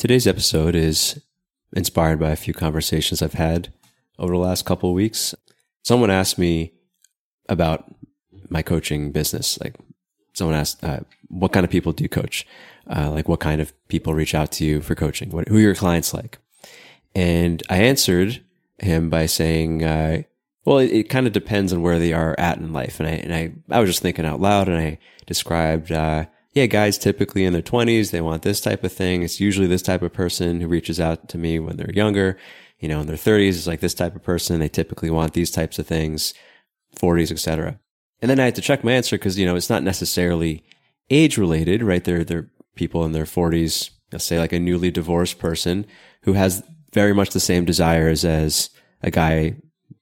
Today's episode is inspired by a few conversations I've had over the last couple of weeks. Someone asked me about my coaching business. Like, someone asked, uh, "What kind of people do you coach? Uh, like, what kind of people reach out to you for coaching? What, who are your clients like?" And I answered him by saying, uh, "Well, it, it kind of depends on where they are at in life." And I and I I was just thinking out loud, and I described uh, yeah, guys typically in their 20s, they want this type of thing. It's usually this type of person who reaches out to me when they're younger. You know, in their 30s, it's like this type of person. They typically want these types of things, 40s, etc. And then I had to check my answer because, you know, it's not necessarily age related, right? They're, they're people in their 40s, let's say like a newly divorced person who has very much the same desires as a guy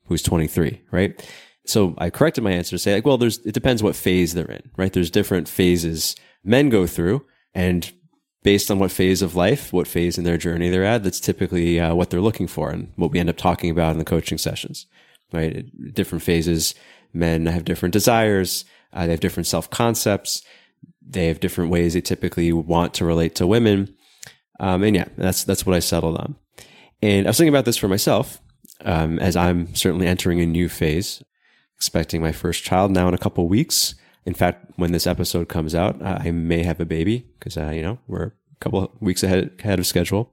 who's 23, right? So I corrected my answer to say like, well, there's, it depends what phase they're in, right? There's different phases men go through and based on what phase of life, what phase in their journey they're at, that's typically uh, what they're looking for and what we end up talking about in the coaching sessions, right? Different phases, men have different desires. Uh, they have different self concepts. They have different ways they typically want to relate to women. Um, and yeah, that's, that's what I settled on. And I was thinking about this for myself, um, as I'm certainly entering a new phase, expecting my first child now in a couple weeks. In fact, when this episode comes out, I may have a baby because, uh, you know, we're a couple weeks ahead, ahead of schedule.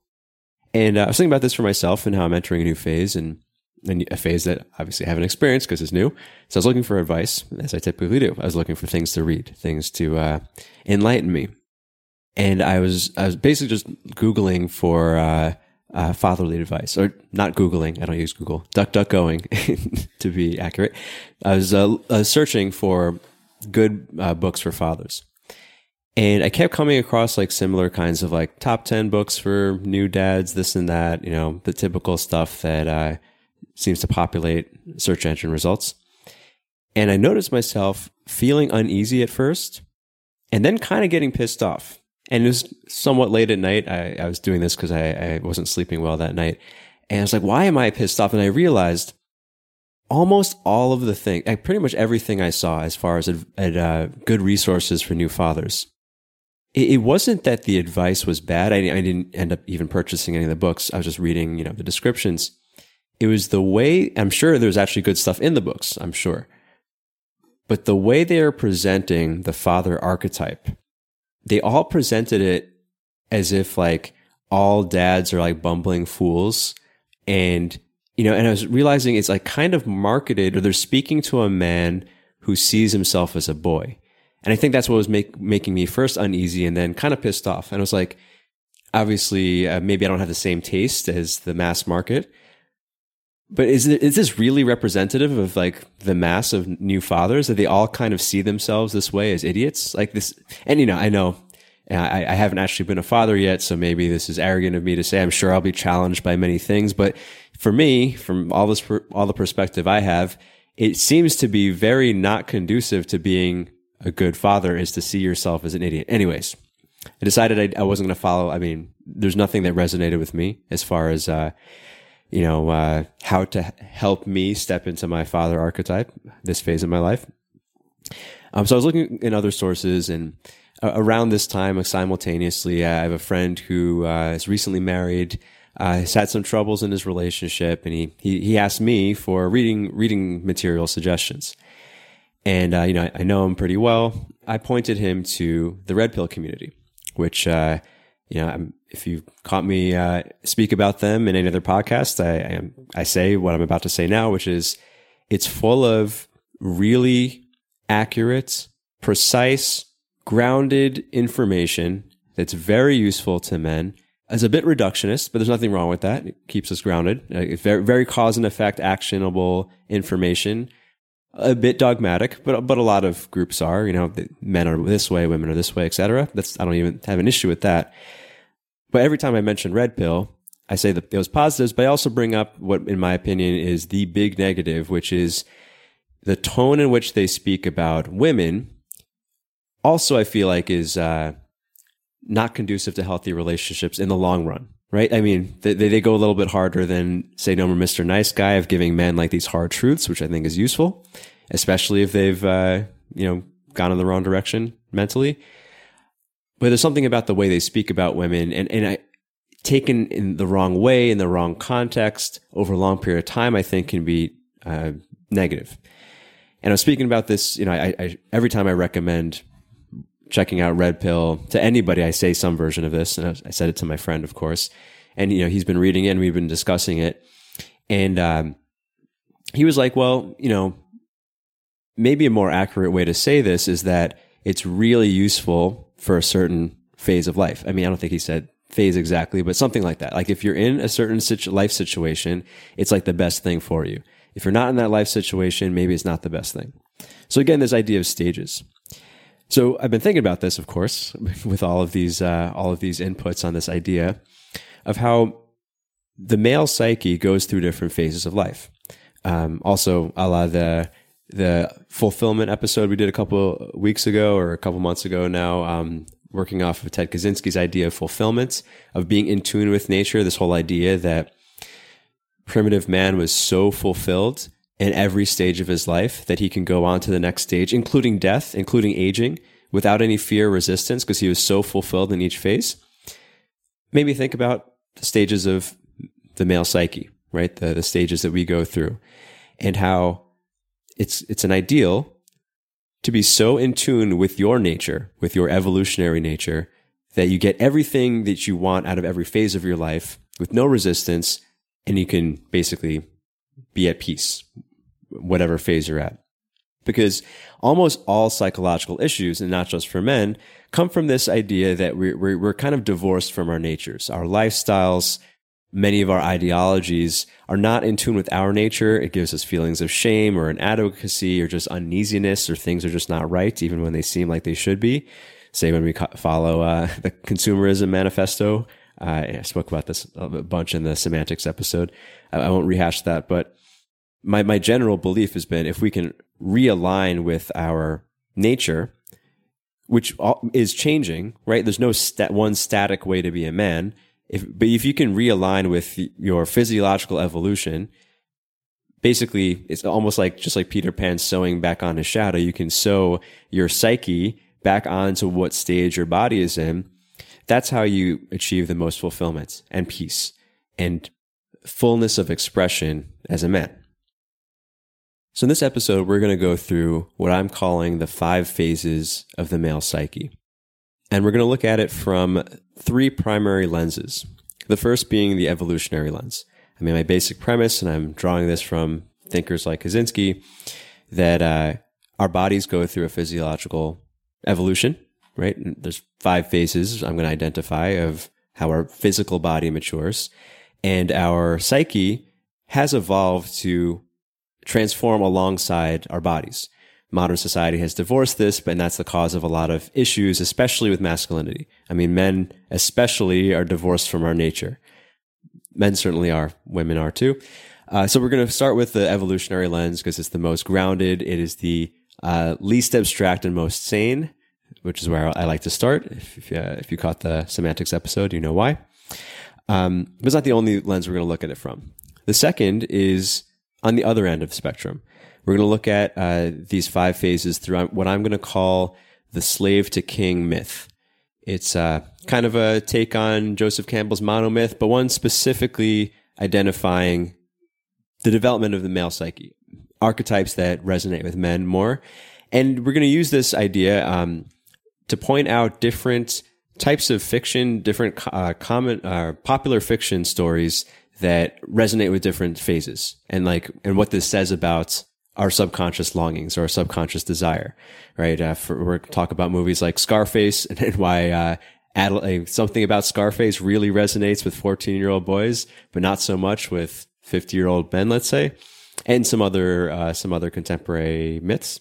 And uh, I was thinking about this for myself and how I'm entering a new phase and, and a phase that obviously I haven't experienced because it's new. So I was looking for advice, as I typically do. I was looking for things to read, things to uh, enlighten me. And I was I was basically just Googling for uh, uh, fatherly advice, or not Googling. I don't use Google. Duck, duck, going to be accurate. I was uh, searching for good uh, books for fathers. And I kept coming across like similar kinds of like top 10 books for new dads, this and that, you know, the typical stuff that uh, seems to populate search engine results. And I noticed myself feeling uneasy at first and then kind of getting pissed off. And it was somewhat late at night. I, I was doing this because I, I wasn't sleeping well that night. And I was like, why am I pissed off? And I realized almost all of the things, like pretty much everything I saw as far as at, uh, good resources for new fathers. It, it, wasn't that the advice was bad. I, I didn't end up even purchasing any of the books. I was just reading, you know, the descriptions. It was the way, I'm sure there's actually good stuff in the books, I'm sure. But the way they are presenting the father archetype, they all presented it as if like all dads are like bumbling fools and you know, and I was realizing it's like kind of marketed or they're speaking to a man who sees himself as a boy. And I think that's what was make, making me first uneasy and then kind of pissed off. And I was like, obviously, uh, maybe I don't have the same taste as the mass market. But is it, is this really representative of like the mass of new fathers that they all kind of see themselves this way as idiots? Like this, and you know, I know I, I, haven't actually been a father yet, so maybe this is arrogant of me to say. I'm sure I'll be challenged by many things, but for me, from all this, all the perspective I have, it seems to be very not conducive to being a good father is to see yourself as an idiot. Anyways, I decided I, I wasn't going to follow. I mean, there's nothing that resonated with me as far as, uh, you know, uh, how to help me step into my father archetype this phase of my life. Um, so I was looking in other sources and uh, around this time, simultaneously, I have a friend who uh, is recently married uh, he's had some troubles in his relationship, and he, he he asked me for reading reading material suggestions. And uh, you know, I, I, know him pretty well. I pointed him to the Red Pill community, which uh, you know, I'm, if you caught me uh, speak about them in any other podcast, I, I I say what I'm about to say now, which is it's full of really accurate, precise, grounded information that's very useful to men is a bit reductionist, but there's nothing wrong with that. It keeps us grounded. Uh, very, very cause and effect, actionable information. A bit dogmatic, but but a lot of groups are. You know, men are this way, women are this way, etc. That's I don't even have an issue with that. But every time I mention red pill, I say that those positives, but I also bring up what, in my opinion, is the big negative, which is the tone in which they speak about women. Also, I feel like is uh, not conducive to healthy relationships in the long run, right? I mean, they, they go a little bit harder than say no more Mr. Nice Guy of giving men like these hard truths, which I think is useful, especially if they've, uh, you know, gone in the wrong direction mentally. But there's something about the way they speak about women and, and I, taken in the wrong way, in the wrong context, over a long period of time, I think can be uh, negative. And I was speaking about this, you know, I, I, every time I recommend checking out Red Pill to anybody, I say some version of this. And I, said it to my friend, of course. And, you know, he's been reading it and we've been discussing it. And um, he was like, well, you know, maybe a more accurate way to say this is that it's really useful for a certain phase of life. I mean, I don't think he said phase exactly, but something like that. Like if you're in a certain situ- life situation, it's like the best thing for you. If you're not in that life situation, maybe it's not the best thing. So again, this idea of stages. So I've been thinking about this, of course, with all of these uh, all of these inputs on this idea of how the male psyche goes through different phases of life. Um, also, a la the the fulfillment episode we did a couple weeks ago or a couple months ago now, um, working off of Ted Kaczynski's idea of fulfillment, of being in tune with nature. This whole idea that primitive man was so fulfilled in every stage of his life that he can go on to the next stage, including death, including aging, without any fear or resistance because he was so fulfilled in each phase. Maybe think about the stages of the male psyche, right? The, the stages that we go through and how it's, it's an ideal to be so in tune with your nature, with your evolutionary nature, that you get everything that you want out of every phase of your life with no resistance and you can basically be at peace, whatever phase you're at. Because almost all psychological issues, and not just for men, come from this idea that we're, we're, kind of divorced from our natures. Our lifestyles, many of our ideologies are not in tune with our nature. It gives us feelings of shame or inadequacy or just uneasiness or things are just not right, even when they seem like they should be. Say when we follow uh, the consumerism manifesto I spoke about this a bunch in the semantics episode. I won't rehash that, but my, my general belief has been if we can realign with our nature, which is changing, right? There's no one static way to be a man. If, but if you can realign with your physiological evolution, basically it's almost like just like Peter Pan sewing back on his shadow. You can sew your psyche back onto what stage your body is in that's how you achieve the most fulfillment and peace and fullness of expression as a man. So in this episode, we're going to go through what I'm calling the five phases of the male psyche. And we're going to look at it from three primary lenses. The first being the evolutionary lens. I mean, my basic premise, and I'm drawing this from thinkers like Kaczynski, that uh, our bodies go through a physiological evolution right? There's five phases I'm going to identify of how our physical body matures. And our psyche has evolved to transform alongside our bodies. Modern society has divorced this, but that's the cause of a lot of issues, especially with masculinity. I mean, men especially are divorced from our nature. Men certainly are, women are too. Uh, so we're going to start with the evolutionary lens because it's the most grounded. It is the uh, least abstract and most sane which is where I like to start. If, if, uh, if you caught the semantics episode, you know why. Um, but it's not the only lens we're going to look at it from. The second is on the other end of the spectrum. We're going to look at uh, these five phases through what I'm going to call the slave to king myth. It's uh, kind of a take on Joseph Campbell's monomyth, but one specifically identifying the development of the male psyche, archetypes that resonate with men more. And we're going to use this idea um, to point out different types of fiction, different uh, common, uh, popular fiction stories that resonate with different phases and like, and what this says about our subconscious longings or our subconscious desire, right? Uh, for, we're talk about movies like Scarface and, and why, uh, something about Scarface really resonates with 14 year old boys, but not so much with 50 year old men, let's say, and some other, uh, some other contemporary myths,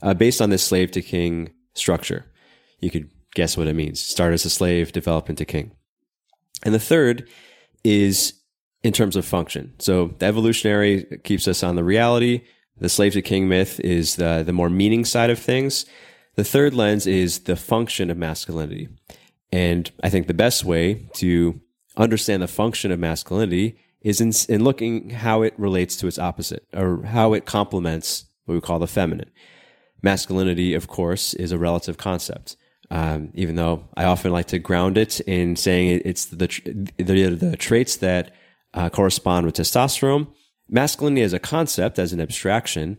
uh, based on this slave to king structure you could guess what it means. Start as a slave, develop into king. And the third is in terms of function. So the evolutionary keeps us on the reality. The slave to king myth is the, the more meaning side of things. The third lens is the function of masculinity. And I think the best way to understand the function of masculinity is in, in looking how it relates to its opposite or how it complements what we call the feminine. Masculinity, of course, is a relative concept Um, even though I often like to ground it in saying it's the the, the traits that uh, correspond with testosterone. Masculinity as a concept, as an abstraction,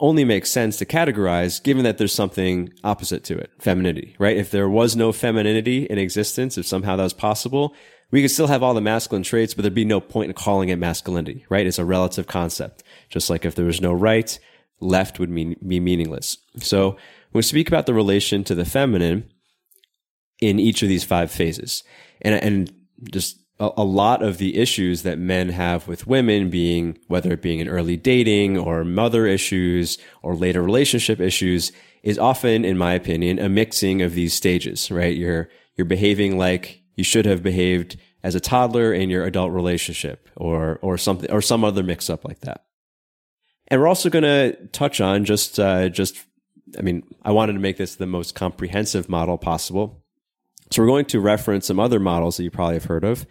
only makes sense to categorize given that there's something opposite to it, femininity, right? If there was no femininity in existence, if somehow that was possible, we could still have all the masculine traits, but there'd be no point in calling it masculinity, right? It's a relative concept. Just like if there was no right, left would mean, be meaningless. So when we speak about the relation to the feminine in each of these five phases, and, and just a, lot of the issues that men have with women being, whether it being in early dating or mother issues or later relationship issues is often, in my opinion, a mixing of these stages, right? You're, you're behaving like you should have behaved as a toddler in your adult relationship or, or something, or some other mix up like that. And we're also going to touch on just, uh, just, I mean, I wanted to make this the most comprehensive model possible. So we're going to reference some other models that you probably have heard of,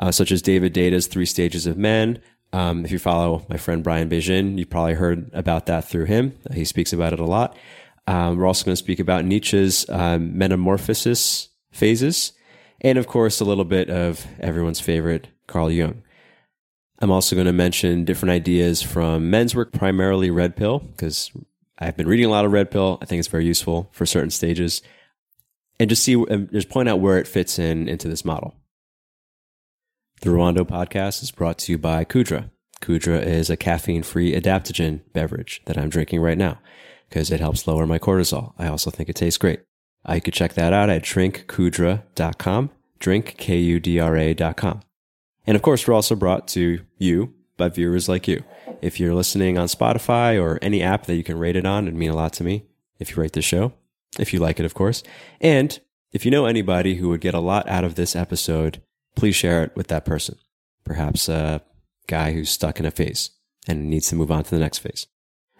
uh, such as David Deida's Three Stages of Men. Um, if you follow my friend Brian Beijing, you probably heard about that through him. He speaks about it a lot. Um, we're also going to speak about Nietzsche's um, metamorphosis phases, and of course, a little bit of everyone's favorite Carl Jung. I'm also going to mention different ideas from men's work, primarily Red Pill, because I've been reading a lot of Red Pill. I think it's very useful for certain stages, and just see, just point out where it fits in into this model. The Ruwando podcast is brought to you by Kudra. Kudra is a caffeine free adaptogen beverage that I'm drinking right now because it helps lower my cortisol. I also think it tastes great. Uh, you could check that out at drinkkudra.com, drinkkudra.com. And of course, we're also brought to you by viewers like you. If you're listening on Spotify or any app that you can rate it on, it'd mean a lot to me if you rate the show, if you like it, of course. And if you know anybody who would get a lot out of this episode, please share it with that person. Perhaps a guy who's stuck in a phase and needs to move on to the next phase.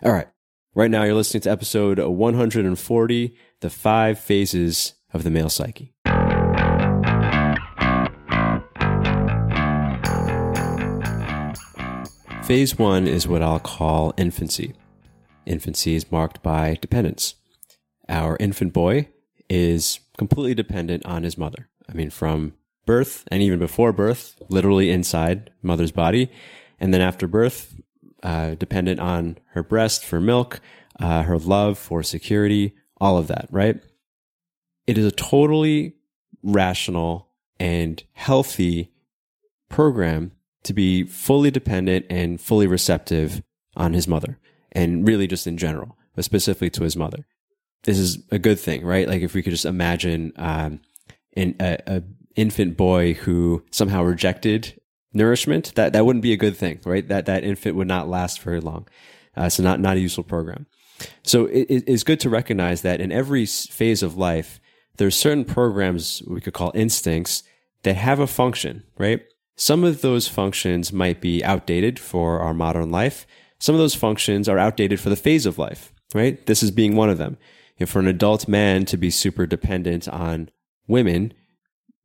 All right. Right now, you're listening to episode 140 The Five Phases of the Male Psyche. Phase one is what I'll call infancy. Infancy is marked by dependence. Our infant boy is completely dependent on his mother. I mean, from birth and even before birth, literally inside mother's body. And then after birth, uh, dependent on her breast for milk, uh, her love for security, all of that, right? It is a totally rational and healthy program to be fully dependent and fully receptive on his mother and really just in general, but specifically to his mother. This is a good thing, right? Like if we could just imagine, um, in a, a infant boy who somehow rejected nourishment, that, that wouldn't be a good thing, right? That, that infant would not last very long. Uh, so not, not a useful program. So it, it's good to recognize that in every phase of life, there's certain programs we could call instincts that have a function, right? Some of those functions might be outdated for our modern life. Some of those functions are outdated for the phase of life, right? This is being one of them. If for an adult man to be super dependent on women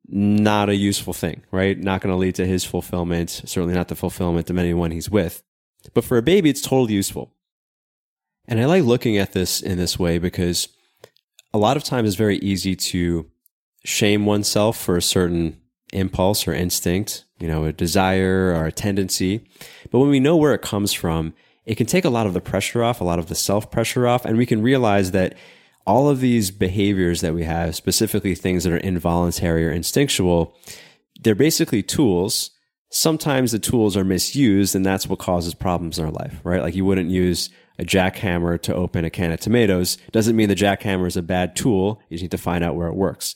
not a useful thing, right? Not going to lead to his fulfillment, certainly not the fulfillment of anyone he's with. But for a baby, it's totally useful. And I like looking at this in this way because a lot of times it's very easy to shame oneself for a certain impulse or instinct, you know, a desire or a tendency. But when we know where it comes from, it can take a lot of the pressure off, a lot of the self pressure off, and we can realize that all of these behaviors that we have, specifically things that are involuntary or instinctual, they're basically tools. Sometimes the tools are misused and that's what causes problems in our life, right? Like you wouldn't use a jackhammer to open a can of tomatoes. Doesn't mean the jackhammer is a bad tool. You just need to find out where it works.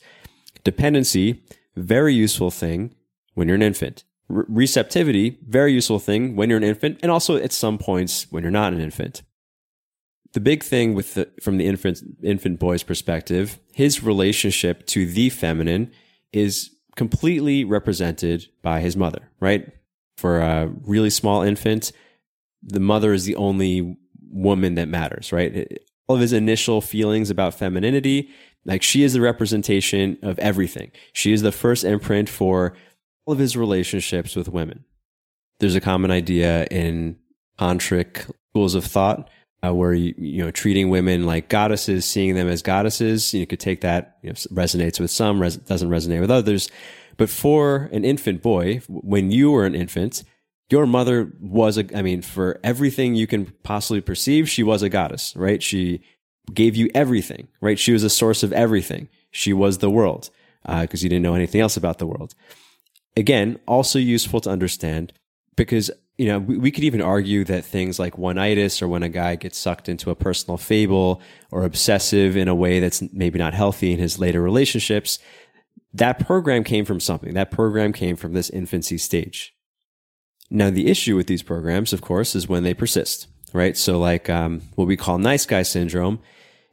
Dependency, very useful thing when you're an infant. Re- receptivity, very useful thing when you're an infant and also at some points when you're not an infant the big thing with the, from the infant infant boy's perspective, his relationship to the feminine is completely represented by his mother, right? For a really small infant, the mother is the only woman that matters, right? All of his initial feelings about femininity, like she is the representation of everything. She is the first imprint for all of his relationships with women. There's a common idea in tantric schools of thought uh, where you, you know treating women like goddesses, seeing them as goddesses. You could take that you know, resonates with some, res- doesn't resonate with others. But for an infant boy, when you were an infant, your mother was a, I mean, for everything you can possibly perceive, she was a goddess, right? She gave you everything, right? She was a source of everything. She was the world because uh, you didn't know anything else about the world. Again, also useful to understand because you know, we, we, could even argue that things like oneitis or when a guy gets sucked into a personal fable or obsessive in a way that's maybe not healthy in his later relationships, that program came from something. That program came from this infancy stage. Now, the issue with these programs, of course, is when they persist, right? So, like um, what we call nice guy syndrome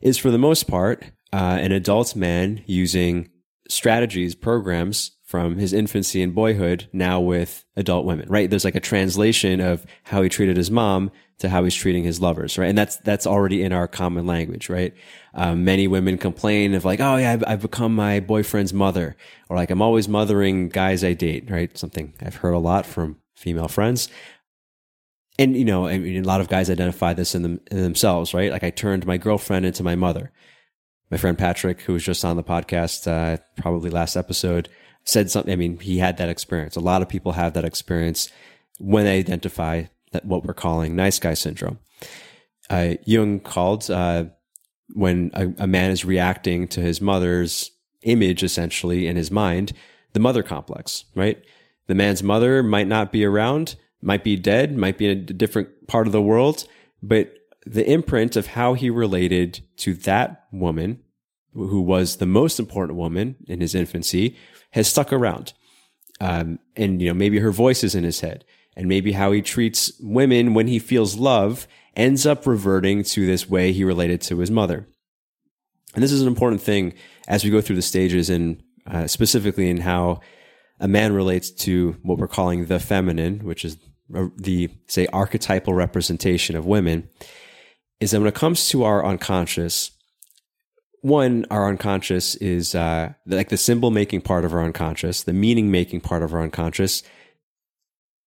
is for the most part uh, an adult man using strategies, programs from his infancy and boyhood now with adult women, right? There's like a translation of how he treated his mom to how he's treating his lovers, right? And that's, that's already in our common language, right? Um, many women complain of like, oh yeah, I've, I've, become my boyfriend's mother or like I'm always mothering guys I date, right? Something I've heard a lot from female friends. And, you know, I mean, a lot of guys identify this in, them, in themselves, right? Like I turned my girlfriend into my mother. My friend Patrick, who was just on the podcast, uh, probably last episode, said something. I mean, he had that experience. A lot of people have that experience when they identify that what we're calling nice guy syndrome. Uh, Jung called uh, when a, a, man is reacting to his mother's image, essentially in his mind, the mother complex. Right, the man's mother might not be around, might be dead, might be in a different part of the world, but the imprint of how he related to that woman, who was the most important woman in his infancy, has stuck around. Um, and, you know, maybe her voice is in his head and maybe how he treats women when he feels love ends up reverting to this way he related to his mother. And this is an important thing as we go through the stages and uh, specifically in how a man relates to what we're calling the feminine, which is the, say, archetypal representation of women, is that when it comes to our unconscious, one, our unconscious is uh, like the symbol making part of our unconscious, the meaning making part of our unconscious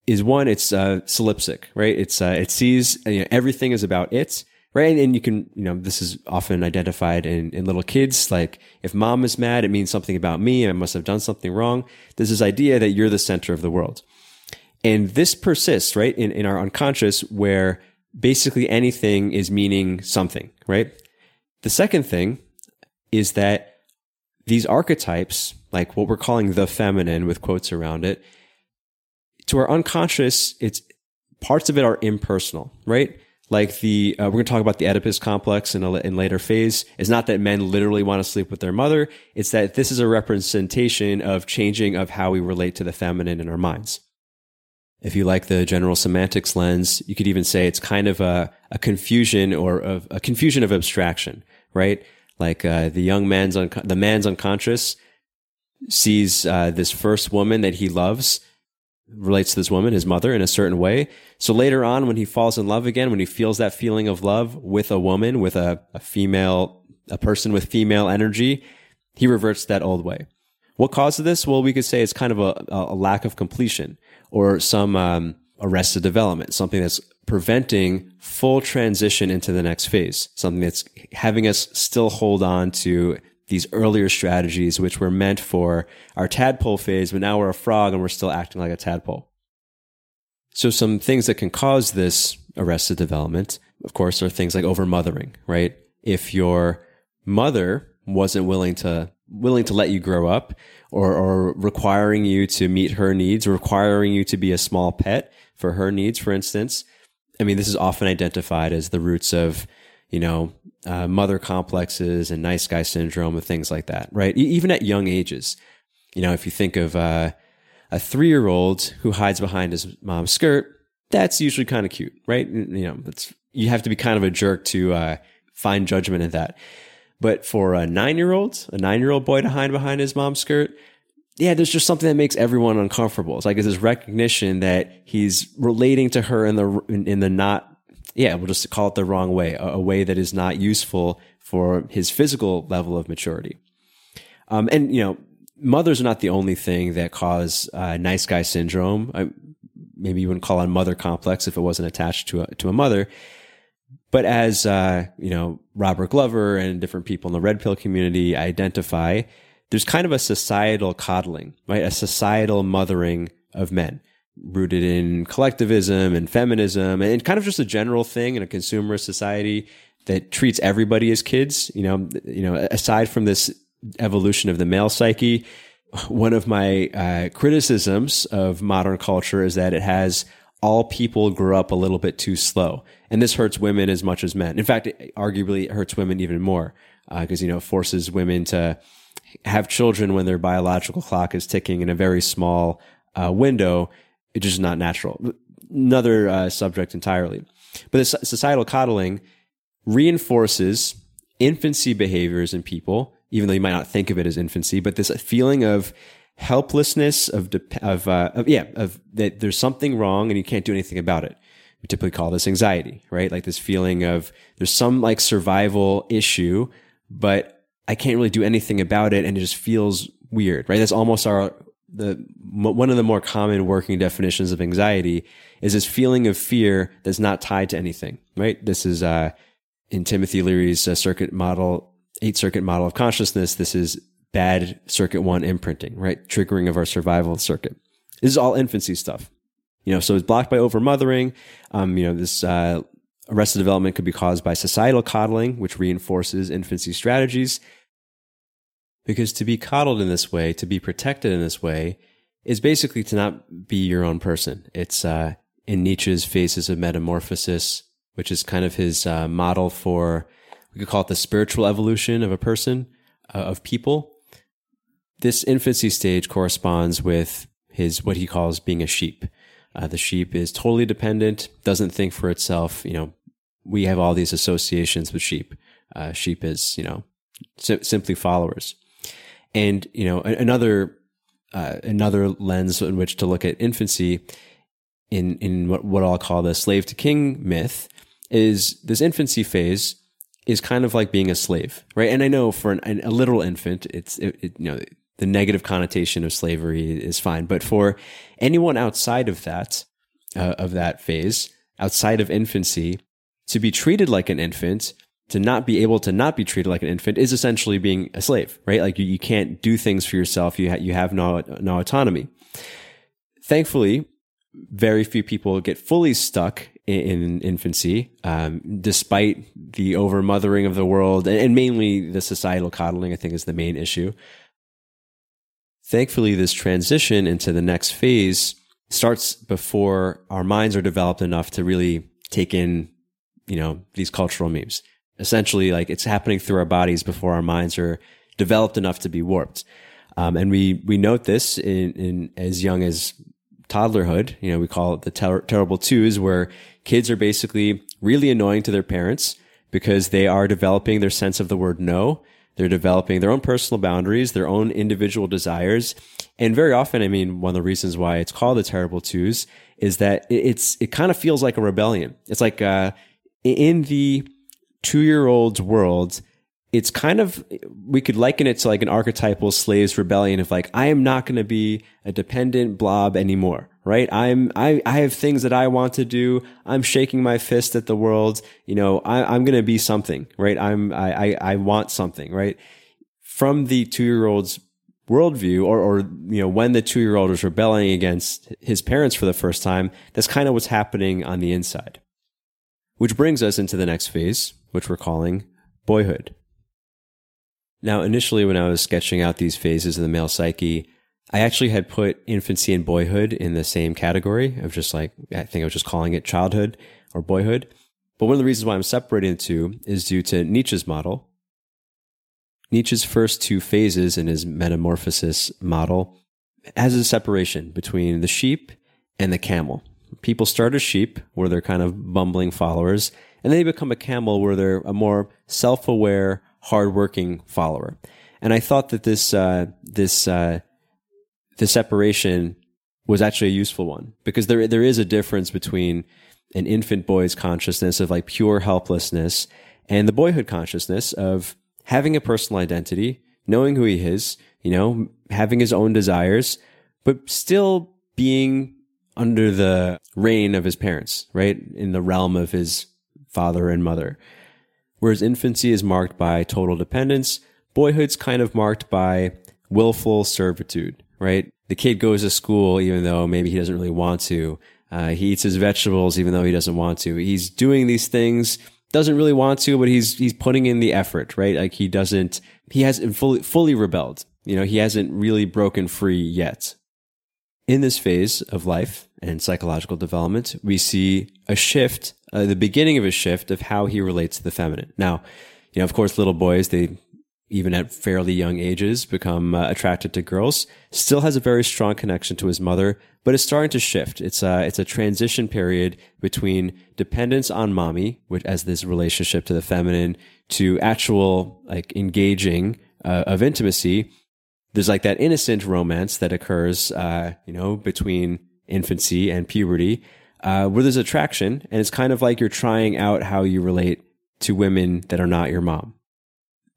is one. It's uh, solipsic, right? It's uh, it sees you know, everything is about it, right? And, you can you know this is often identified in in little kids. Like if mom is mad, it means something about me. I must have done something wrong. There's this idea that you're the center of the world, and this persists, right, in in our unconscious where basically anything is meaning something, right? The second thing is that these archetypes, like what we're calling the feminine with quotes around it, to our unconscious, it's parts of it are impersonal, right? Like the, uh, we're going to talk about the Oedipus complex in a in later phase. It's not that men literally want to sleep with their mother. It's that this is a representation of changing of how we relate to the feminine in our minds. If you like the general semantics lens, you could even say it's kind of a, a confusion or a confusion of abstraction, right? Like uh, the young man's un- the man's unconscious sees uh, this first woman that he loves relates to this woman, his mother, in a certain way. So later on, when he falls in love again, when he feels that feeling of love with a woman, with a, a female, a person with female energy, he reverts that old way. What causes this? Well, we could say it's kind of a, a lack of completion or some um, arrested development, something that's preventing full transition into the next phase, something that's having us still hold on to these earlier strategies, which were meant for our tadpole phase, but now we're a frog and we're still acting like a tadpole. So some things that can cause this arrested development, of course, are things like overmothering, right? If your mother wasn't willing to willing to let you grow up or, or requiring you to meet her needs, requiring you to be a small pet for her needs, for instance. I mean, this is often identified as the roots of, you know, uh, mother complexes and nice guy syndrome and things like that, right? E- even at young ages. You know, if you think of uh, a three year old who hides behind his mom's skirt, that's usually kind of cute, right? You know, it's, you have to be kind of a jerk to uh, find judgment in that. But for a nine year old, a nine year old boy to hide behind his mom's skirt, yeah, there's just something that makes everyone uncomfortable. It's like it's this recognition that he's relating to her in the in, in the not, yeah, we'll just call it the wrong way, a, a, way that is not useful for his physical level of maturity. Um, and you know, mothers are not the only thing that cause uh, nice guy syndrome. I, maybe you wouldn't call it mother complex if it wasn't attached to a, to a mother But as, uh, you know, Robert Glover and different people in the red pill community identify, there's kind of a societal coddling, right? A societal mothering of men rooted in collectivism and feminism and kind of just a general thing in a consumerist society that treats everybody as kids. You know, you know, aside from this evolution of the male psyche, one of my uh, criticisms of modern culture is that it has all people grow up a little bit too slow. And this hurts women as much as men. In fact, it, arguably it hurts women even more because, uh, you know, it forces women to have children when their biological clock is ticking in a very small uh, window. It's just not natural. Another uh, subject entirely. But this societal coddling reinforces infancy behaviors in people, even though you might not think of it as infancy, but this feeling of helplessness of of, uh, of yeah of that there's something wrong and you can't do anything about it. We typically call this anxiety, right? Like this feeling of there's some like survival issue, but I can't really do anything about it, and it just feels weird, right? That's almost our the one of the more common working definitions of anxiety is this feeling of fear that's not tied to anything, right? This is uh, in Timothy Leary's uh, circuit model, eight circuit model of consciousness. This is bad circuit one imprinting, right? Triggering of our survival circuit. This is all infancy stuff. You know, so it's blocked by overmothering. Um, you know, this uh, arrested development could be caused by societal coddling, which reinforces infancy strategies. Because to be coddled in this way, to be protected in this way, is basically to not be your own person. It's uh, in Nietzsche's Phases of Metamorphosis, which is kind of his uh, model for, we could call it the spiritual evolution of a person, uh, of people this infancy stage corresponds with his what he calls being a sheep. Uh, the sheep is totally dependent, doesn't think for itself. You know, we have all these associations with sheep. Uh, sheep is, you know, si- simply followers. And you know, another uh, another lens in which to look at infancy in in what, what I'll call the slave to king myth is this infancy phase is kind of like being a slave, right? And I know for an, an, a literal infant, it's it, it, you know the negative connotation of slavery is fine. But for anyone outside of that, uh, of that phase, outside of infancy, to be treated like an infant, to not be able to not be treated like an infant is essentially being a slave, right? Like you, you can't do things for yourself. You, ha- you have no, no autonomy. Thankfully, very few people get fully stuck in, in infancy, um, despite the overmothering of the world and, and mainly the societal coddling, I think is the main issue. Thankfully, this transition into the next phase starts before our minds are developed enough to really take in, you know, these cultural memes. Essentially, like it's happening through our bodies before our minds are developed enough to be warped. Um, and we, we note this in, in as young as toddlerhood. You know, we call it the ter- terrible twos where kids are basically really annoying to their parents because they are developing their sense of the word no they're developing their own personal boundaries, their own individual desires. And very often, I mean, one of the reasons why it's called the terrible twos is that it's, it kind of feels like a rebellion. It's like, uh, in the two year old's world, it's kind of we could liken it to like an archetypal slaves rebellion of like I am not going to be a dependent blob anymore right? I'm, I, I have things that I want to do. I'm shaking my fist at the world. You know, I, am going to be something, right? I'm, I, I, I want something, right? From the two year old's worldview or, or, you know, when the two year old is rebelling against his parents for the first time, that's kind of what's happening on the inside. Which brings us into the next phase, which we're calling boyhood. Now, initially, when I was sketching out these phases of the male psyche, I actually had put infancy and boyhood in the same category of just like, I think I was just calling it childhood or boyhood. But one of the reasons why I'm separating the two is due to Nietzsche's model. Nietzsche's first two phases in his metamorphosis model has a separation between the sheep and the camel. People start as sheep, where they're kind of bumbling followers, and then they become a camel, where they're a more self-aware, hardworking follower. And I thought that this uh, this uh, the separation was actually a useful one because there there is a difference between an infant boy's consciousness of like pure helplessness and the boyhood consciousness of having a personal identity, knowing who he is, you know, having his own desires, but still being under the reign of his parents, right? In the realm of his father and mother. Whereas infancy is marked by total dependence, boyhood's kind of marked by willful servitude, right? The kid goes to school even though maybe he doesn't really want to. Uh, he eats his vegetables even though he doesn't want to. He's doing these things, doesn't really want to, but he's he's putting in the effort, right? Like he doesn't, he hasn't fully fully rebelled. You know, he hasn't really broken free yet. In this phase of life and psychological development, we see a shift, uh, the beginning of a shift of how he relates to the feminine. Now, you know, of course, little boys, they even at fairly young ages, become uh, attracted to girls. Still has a very strong connection to his mother, but it's starting to shift. It's a, it's a transition period between dependence on mommy, which as this relationship to the feminine, to actual like engaging uh, of intimacy. There's like that innocent romance that occurs, uh, you know, between infancy and puberty, uh, where there's attraction, and it's kind of like you're trying out how you relate to women that are not your mom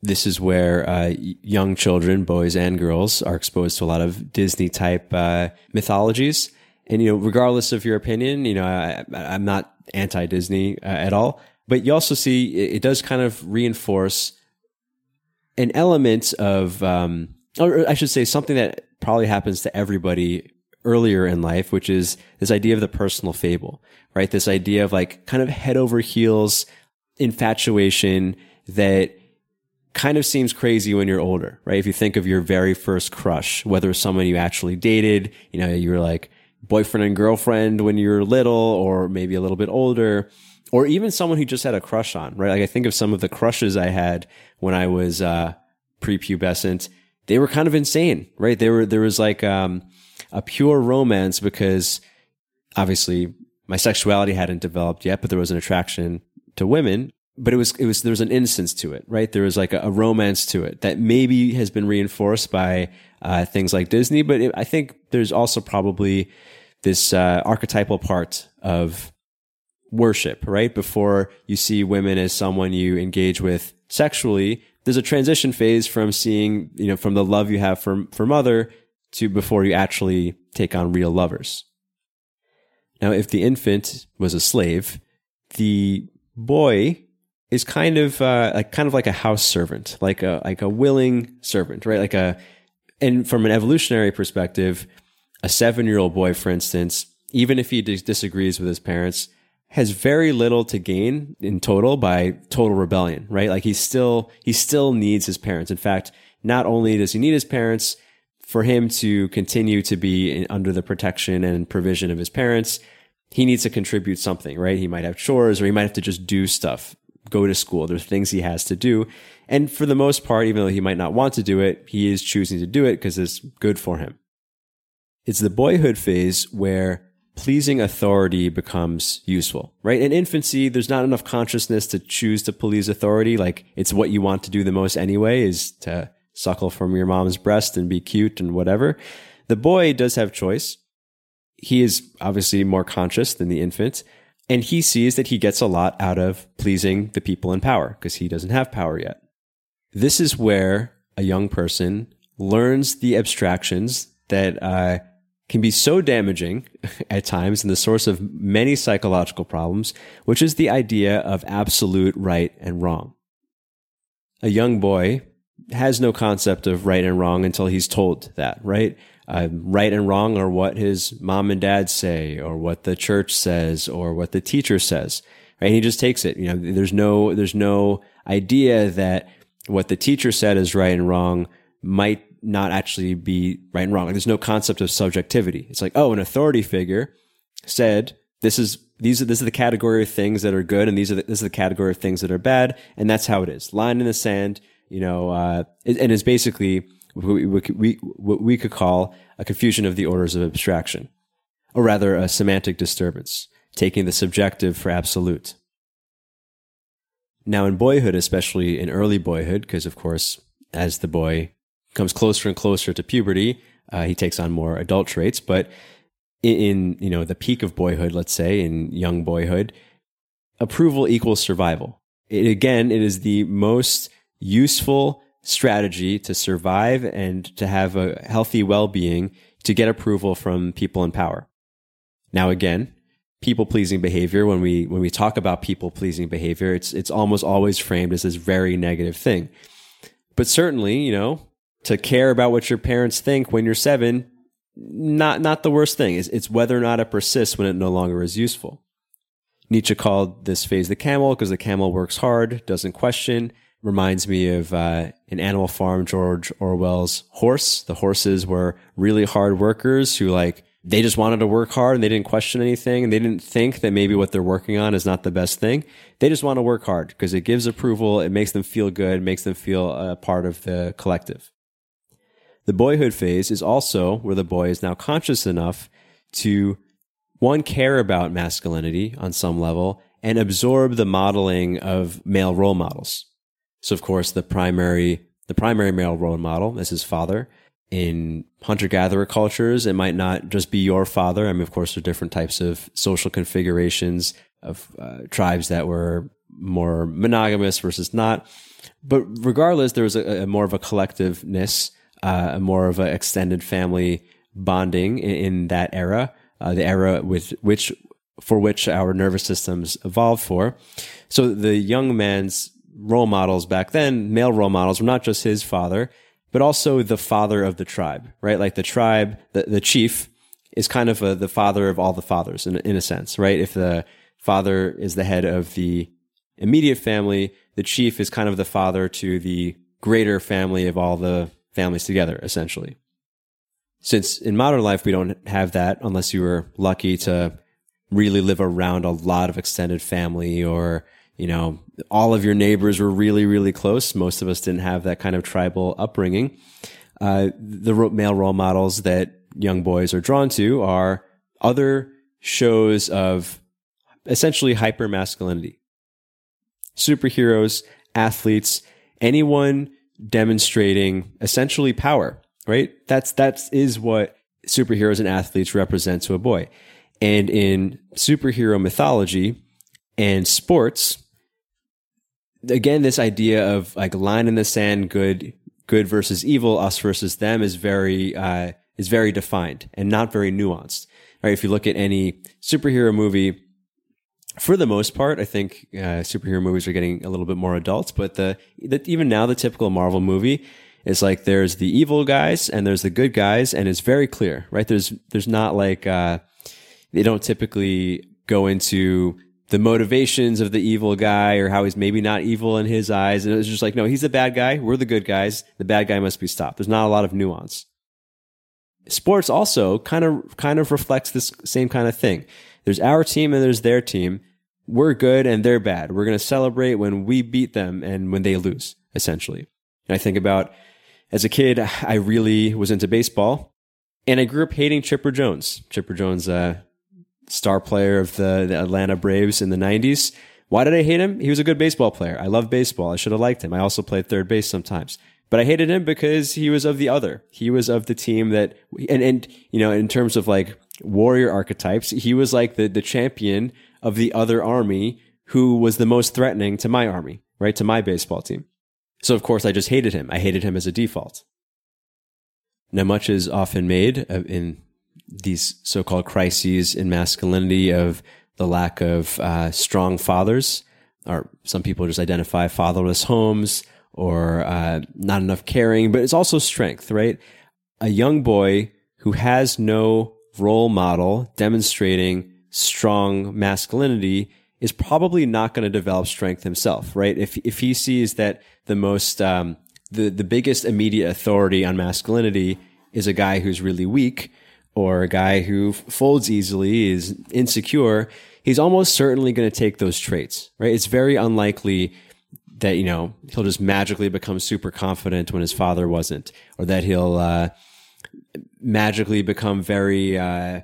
this is where uh, young children, boys and girls, are exposed to a lot of Disney type uh, mythologies. And you know, regardless of your opinion, you know, I, am not anti Disney uh, at all. But you also see it, it, does kind of reinforce an element of, um, or I should say, something that probably happens to everybody earlier in life, which is this idea of the personal fable, right? This idea of like kind of head over heels infatuation that kind of seems crazy when you're older, right? If you think of your very first crush, whether it's someone you actually dated, you know, you were like boyfriend and girlfriend when you were little or maybe a little bit older, or even someone who just had a crush on, right? Like I think of some of the crushes I had when I was, uh, prepubescent. They were kind of insane, right? They were, there was like, um, a pure romance because obviously my sexuality hadn't developed yet, but there was an attraction to women but it was it was there was an innocence to it, right? There was like a, a romance to it that maybe has been reinforced by uh, things like Disney, but it, I think there's also probably this uh, archetypal part of worship, right? Before you see women as someone you engage with sexually, there's a transition phase from seeing, you know, from the love you have for for mother to before you actually take on real lovers. Now, if the infant was a slave, the boy is kind of uh, like kind of like a house servant, like a like a willing servant, right? Like a and from an evolutionary perspective, a seven year old boy, for instance, even if he dis- disagrees with his parents, has very little to gain in total by total rebellion, right? Like he still he still needs his parents. In fact, not only does he need his parents for him to continue to be in, under the protection and provision of his parents, he needs to contribute something, right? He might have chores or he might have to just do stuff go to school. There's things he has to do. And for the most part, even though he might not want to do it, he is choosing to do it because it's good for him. It's the boyhood phase where pleasing authority becomes useful, right? In infancy, there's not enough consciousness to choose to please authority. Like it's what you want to do the most anyway is to suckle from your mom's breast and be cute and whatever. The boy does have choice. He is obviously more conscious than the infant, and he sees that he gets a lot out of pleasing the people in power because he doesn't have power yet. This is where a young person learns the abstractions that uh, can be so damaging at times and the source of many psychological problems, which is the idea of absolute right and wrong. A young boy has no concept of right and wrong until he's told that, right? uh, right and wrong are what his mom and dad say or what the church says or what the teacher says right? He just takes it you know there's no there's no idea that what the teacher said is right and wrong might not actually be right and wrong. There's no concept of subjectivity. It's like oh an authority figure said this is these are this is the category of things that are good and these are the, this is the category of things that are bad and that's how it is. Line in the sand you know uh, and it's basically we, we, what we could call a confusion of the orders of abstraction, or rather a semantic disturbance, taking the subjective for absolute. Now, in boyhood, especially in early boyhood, because of course, as the boy comes closer and closer to puberty, uh, he takes on more adult traits. But in, in you know the peak of boyhood, let's say in young boyhood, approval equals survival. It, again, it is the most useful strategy to survive and to have a healthy well being to get approval from people in power. Now, again, people pleasing behavior, when we when we talk about people pleasing behavior, it's it's almost always framed as this very negative thing. But certainly, you know, to care about what your parents think when you're seven, not not the worst thing. It's, it's whether or not it persists when it no longer is useful. Nietzsche called this phase the camel because the camel works hard, doesn't question. Reminds me of uh, in Animal Farm, George Orwell's horse. The horses were really hard workers who like they just wanted to work hard and they didn't question anything and they didn't think that maybe what they're working on is not the best thing. They just want to work hard because it gives approval, it makes them feel good, makes them feel a part of the collective. The boyhood phase is also where the boy is now conscious enough to one care about masculinity on some level and absorb the modeling of male role models. So of course the primary the primary male role model is his father. In hunter gatherer cultures, it might not just be your father. I mean, of course, there are different types of social configurations of uh, tribes that were more monogamous versus not. But regardless, there was a, a more of a collectiveness, uh, a more of an extended family bonding in, in that era uh, the era with which for which our nervous systems evolved for. So the young man's role models back then, male role models, were not just his father, but also the father of the tribe, right? Like the tribe, the, the chief is kind of a, the father of all the fathers in, in a sense, right? If the father is the head of the immediate family, the chief is kind of the father to the greater family of all the families together, essentially since in modern life we don't have that unless you were lucky to really live around a lot of extended family or you know all of your neighbors were really really close most of us didn't have that kind of tribal upbringing uh, the male role models that young boys are drawn to are other shows of essentially hyper masculinity superheroes athletes anyone demonstrating essentially power right? That's that's is what superheroes and athletes represent to a boy. And in superhero mythology and sports, again, this idea of like line in the sand, good good versus evil, us versus them, is very uh, is very defined and not very nuanced. Right? If you look at any superhero movie, for the most part, I think uh, superhero movies are getting a little bit more adult. But the, the even now, the typical Marvel movie is like there's the evil guys and there's the good guys, and it's very clear, right? There's there's not like uh, they don't typically go into the motivations of the evil guy or how he's maybe not evil in his eyes. And it's just like, no, he's the bad guy. We're the good guys. The bad guy must be stopped. There's not a lot of nuance. Sports also kind of kind of reflects this same kind of thing. There's our team and there's their team. We're good and they're bad. We're going to celebrate when we beat them and when they lose, essentially. And I think about as a kid, I really was into baseball and I grew up hating Chipper Jones. Chipper Jones, uh, star player of the, the Atlanta Braves in the 90s. Why did I hate him? He was a good baseball player. I love baseball. I should have liked him. I also played third base sometimes. But I hated him because he was of the other. He was of the team that, and, and, you know, in terms of like warrior archetypes, he was like the, the champion of the other army who was the most threatening to my army, right? To my baseball team. So of course I just hated him. I hated him as a default. Now much is often made uh, in these so-called crises in masculinity of the lack of uh, strong fathers, or some people just identify fatherless homes or uh, not enough caring, but it's also strength, right? A young boy who has no role model demonstrating strong masculinity is probably not going to develop strength himself, right? If if he sees that the most um, the the biggest immediate authority on masculinity is a guy who's really weak or a guy who folds easily, is insecure, he's almost certainly going to take those traits, right? It's very unlikely that you know he'll just magically become super confident when his father wasn't, or that he'll uh, magically become very uh,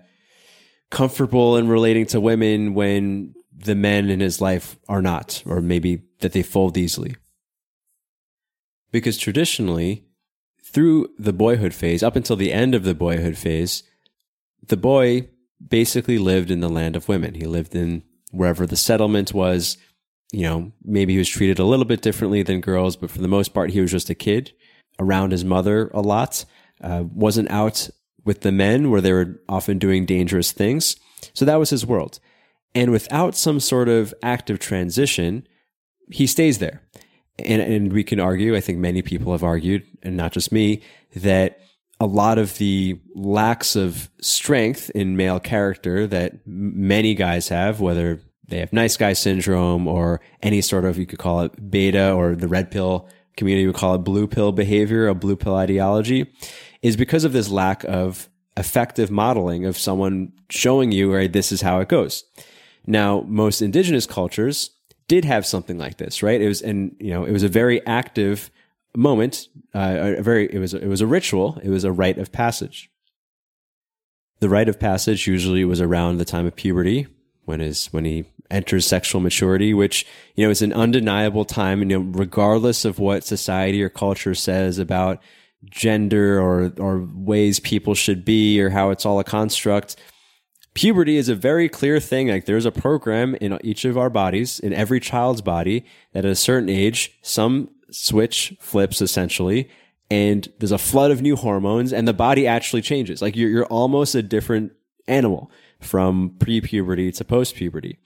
comfortable in relating to women when the men in his life are not, or maybe that they fold easily. Because traditionally, through the boyhood phase, up until the end of the boyhood phase, the boy basically lived in the land of women. He lived in wherever the settlement was. You know, maybe he was treated a little bit differently than girls, but for the most part, he was just a kid around his mother a lot, uh, wasn't out with the men where they were often doing dangerous things. So that was his world. And without some sort of active transition, he stays there. And, and we can argue, I think many people have argued, and not just me, that a lot of the lacks of strength in male character that many guys have, whether they have nice guy syndrome or any sort of, you could call it beta or the red pill community would call it blue pill behavior, a blue pill ideology, is because of this lack of effective modeling of someone showing you, right, this is how it goes. Now, most indigenous cultures did have something like this, right? It was, and you know, it was a very active moment, uh, a very, it was, it was a ritual. It was a rite of passage. The rite of passage usually was around the time of puberty, when is when he enters sexual maturity, which you know is an undeniable time. You know, regardless of what society or culture says about gender or or ways people should be or how it's all a construct puberty is a very clear thing like there's a program in each of our bodies in every child's body that at a certain age some switch flips essentially and there's a flood of new hormones and the body actually changes like you're, you're almost a different animal from pre-puberty to post-puberty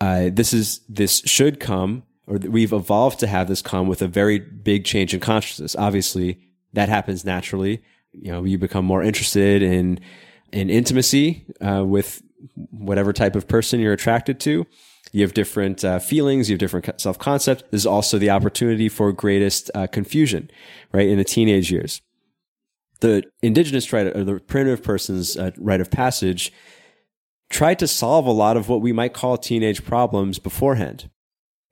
uh, this is this should come or we've evolved to have this come with a very big change in consciousness obviously that happens naturally. You know, you become more interested in in intimacy uh, with whatever type of person you're attracted to. You have different uh, feelings. You have different self concept. There's also the opportunity for greatest uh, confusion, right, in the teenage years. The indigenous rite or the primitive person's uh, rite of passage tried to solve a lot of what we might call teenage problems beforehand.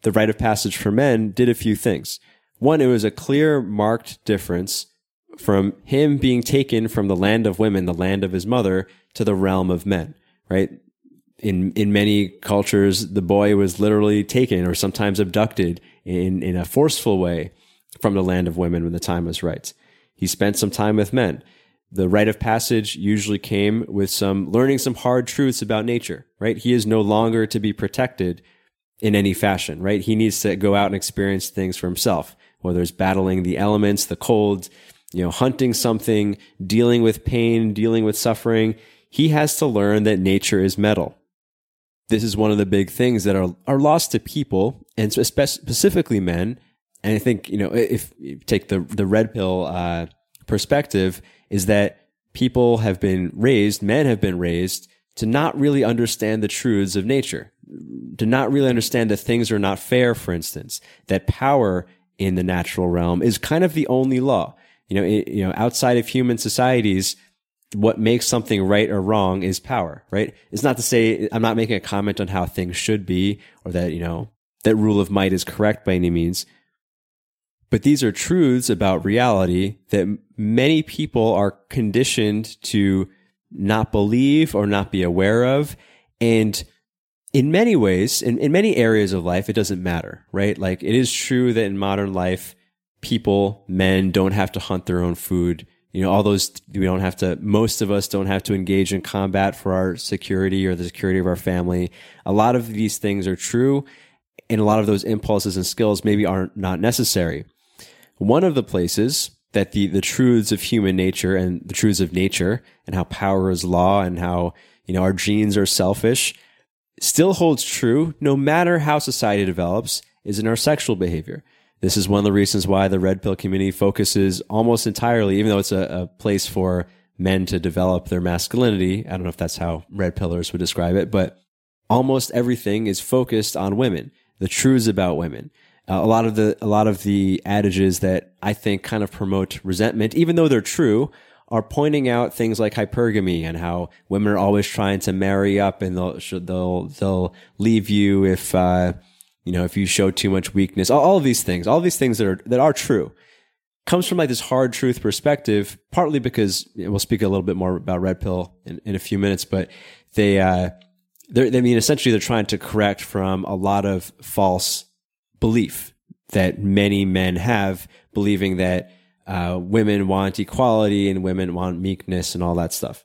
The rite of passage for men did a few things. One, it was a clear, marked difference from him being taken from the land of women, the land of his mother, to the realm of men, right? In, in many cultures, the boy was literally taken or sometimes abducted in, in a forceful way from the land of women when the time was right. He spent some time with men. The rite of passage usually came with some learning some hard truths about nature, right? He is no longer to be protected in any fashion, right? He needs to go out and experience things for himself whether it's battling the elements, the cold, you know, hunting something, dealing with pain, dealing with suffering. He has to learn that nature is metal. This is one of the big things that are, are lost to people and specifically men. And I think, you know, if you take the, the red pill, uh, perspective is that people have been raised, men have been raised to not really understand the truths of nature, to not really understand that things are not fair, for instance, that power in the natural realm is kind of the only law. You know, it, you know, outside of human societies, what makes something right or wrong is power, right? It's not to say I'm not making a comment on how things should be or that, you know, that rule of might is correct by any means. But these are truths about reality that many people are conditioned to not believe or not be aware of. And in many ways, in, in many areas of life, it doesn't matter, right? Like it is true that in modern life, people, men don't have to hunt their own food. You know, all those, we don't have to, most of us don't have to engage in combat for our security or the security of our family. A lot of these things are true. And a lot of those impulses and skills maybe are not not necessary. One of the places that the, the truths of human nature and the truths of nature and how power is law and how, you know, our genes are selfish still holds true no matter how society develops is in our sexual behavior. This is one of the reasons why the red pill community focuses almost entirely, even though it's a, a place for men to develop their masculinity. I don't know if that's how red pillars would describe it, but almost everything is focused on women, the truths about women. Uh, a lot of the a lot of the adages that I think kind of promote resentment, even though they're true, are pointing out things like hypergamy and how women are always trying to marry up and they'll they'll they'll leave you if uh, you know if you show too much weakness. All, all of these things, all these things that are that are true, comes from like this hard truth perspective. Partly because we'll speak a little bit more about red pill in, in a few minutes, but they uh, they I mean essentially they're trying to correct from a lot of false belief that many men have, believing that uh, women want equality and women want meekness and all that stuff.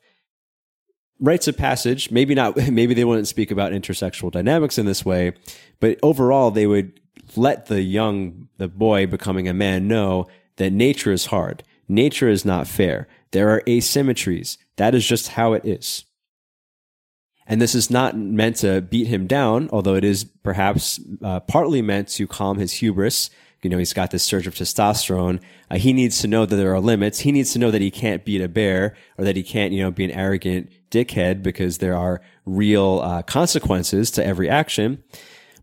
Rites of passage, maybe not, maybe they wouldn't speak about intersexual dynamics in this way, but overall they would let the young, the boy becoming a man know that nature is hard. Nature is not fair. There are asymmetries. That is just how it is. And this is not meant to beat him down, although it is perhaps uh, partly meant to calm his hubris. You know, he's got this surge of testosterone. Uh, he needs to know that there are limits. He needs to know that he can't beat a bear or that he can't, you know, be an arrogant dickhead because there are real uh, consequences to every action.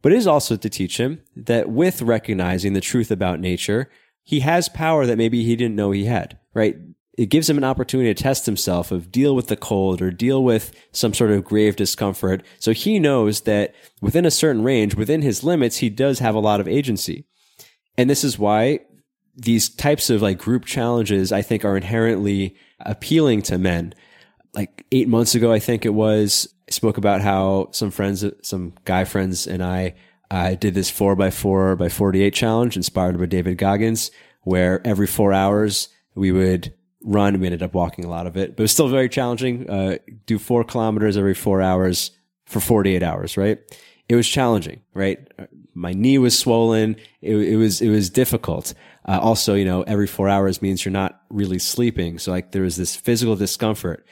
But it is also to teach him that with recognizing the truth about nature, he has power that maybe he didn't know he had, right? it gives him an opportunity to test himself of deal with the cold or deal with some sort of grave discomfort. So he knows that within a certain range, within his limits, he does have a lot of agency. And this is why these types of like group challenges, I think are inherently appealing to men. Like eight months ago, I think it was, I spoke about how some friends, some guy friends and I, I did this four by four by 48 challenge inspired by David Goggins, where every four hours we would run. We ended up walking a lot of it, but it was still very challenging. Uh, do four kilometers every four hours for 48 hours, right? It was challenging, right? My knee was swollen. It, it was, it was difficult. Uh, also, you know, every four hours means you're not really sleeping. So like there was this physical discomfort,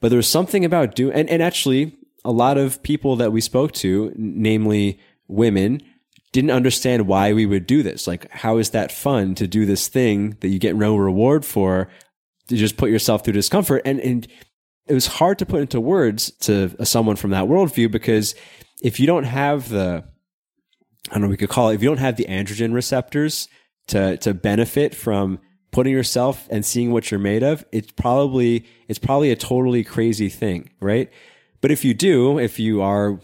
but there was something about doing, and, and actually a lot of people that we spoke to, namely women, didn't understand why we would do this. Like, how is that fun to do this thing that you get no reward for to just put yourself through discomfort. And, and it was hard to put into words to someone from that worldview because if you don't have the, I don't know, we could call it, if you don't have the androgen receptors to, to benefit from putting yourself and seeing what you're made of, it's probably, it's probably a totally crazy thing, right? But if you do, if you are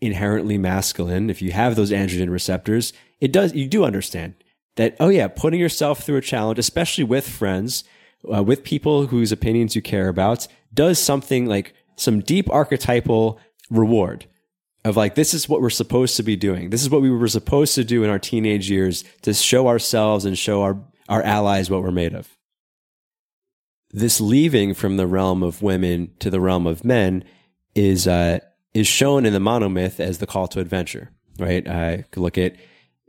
inherently masculine, if you have those androgen receptors, it does, you do understand that, oh yeah, putting yourself through a challenge, especially with friends, uh, with people whose opinions you care about does something like some deep archetypal reward of like, this is what we're supposed to be doing. This is what we were supposed to do in our teenage years to show ourselves and show our, our allies what we're made of. This leaving from the realm of women to the realm of men is, uh, is shown in the monomyth as the call to adventure, right? I could look at,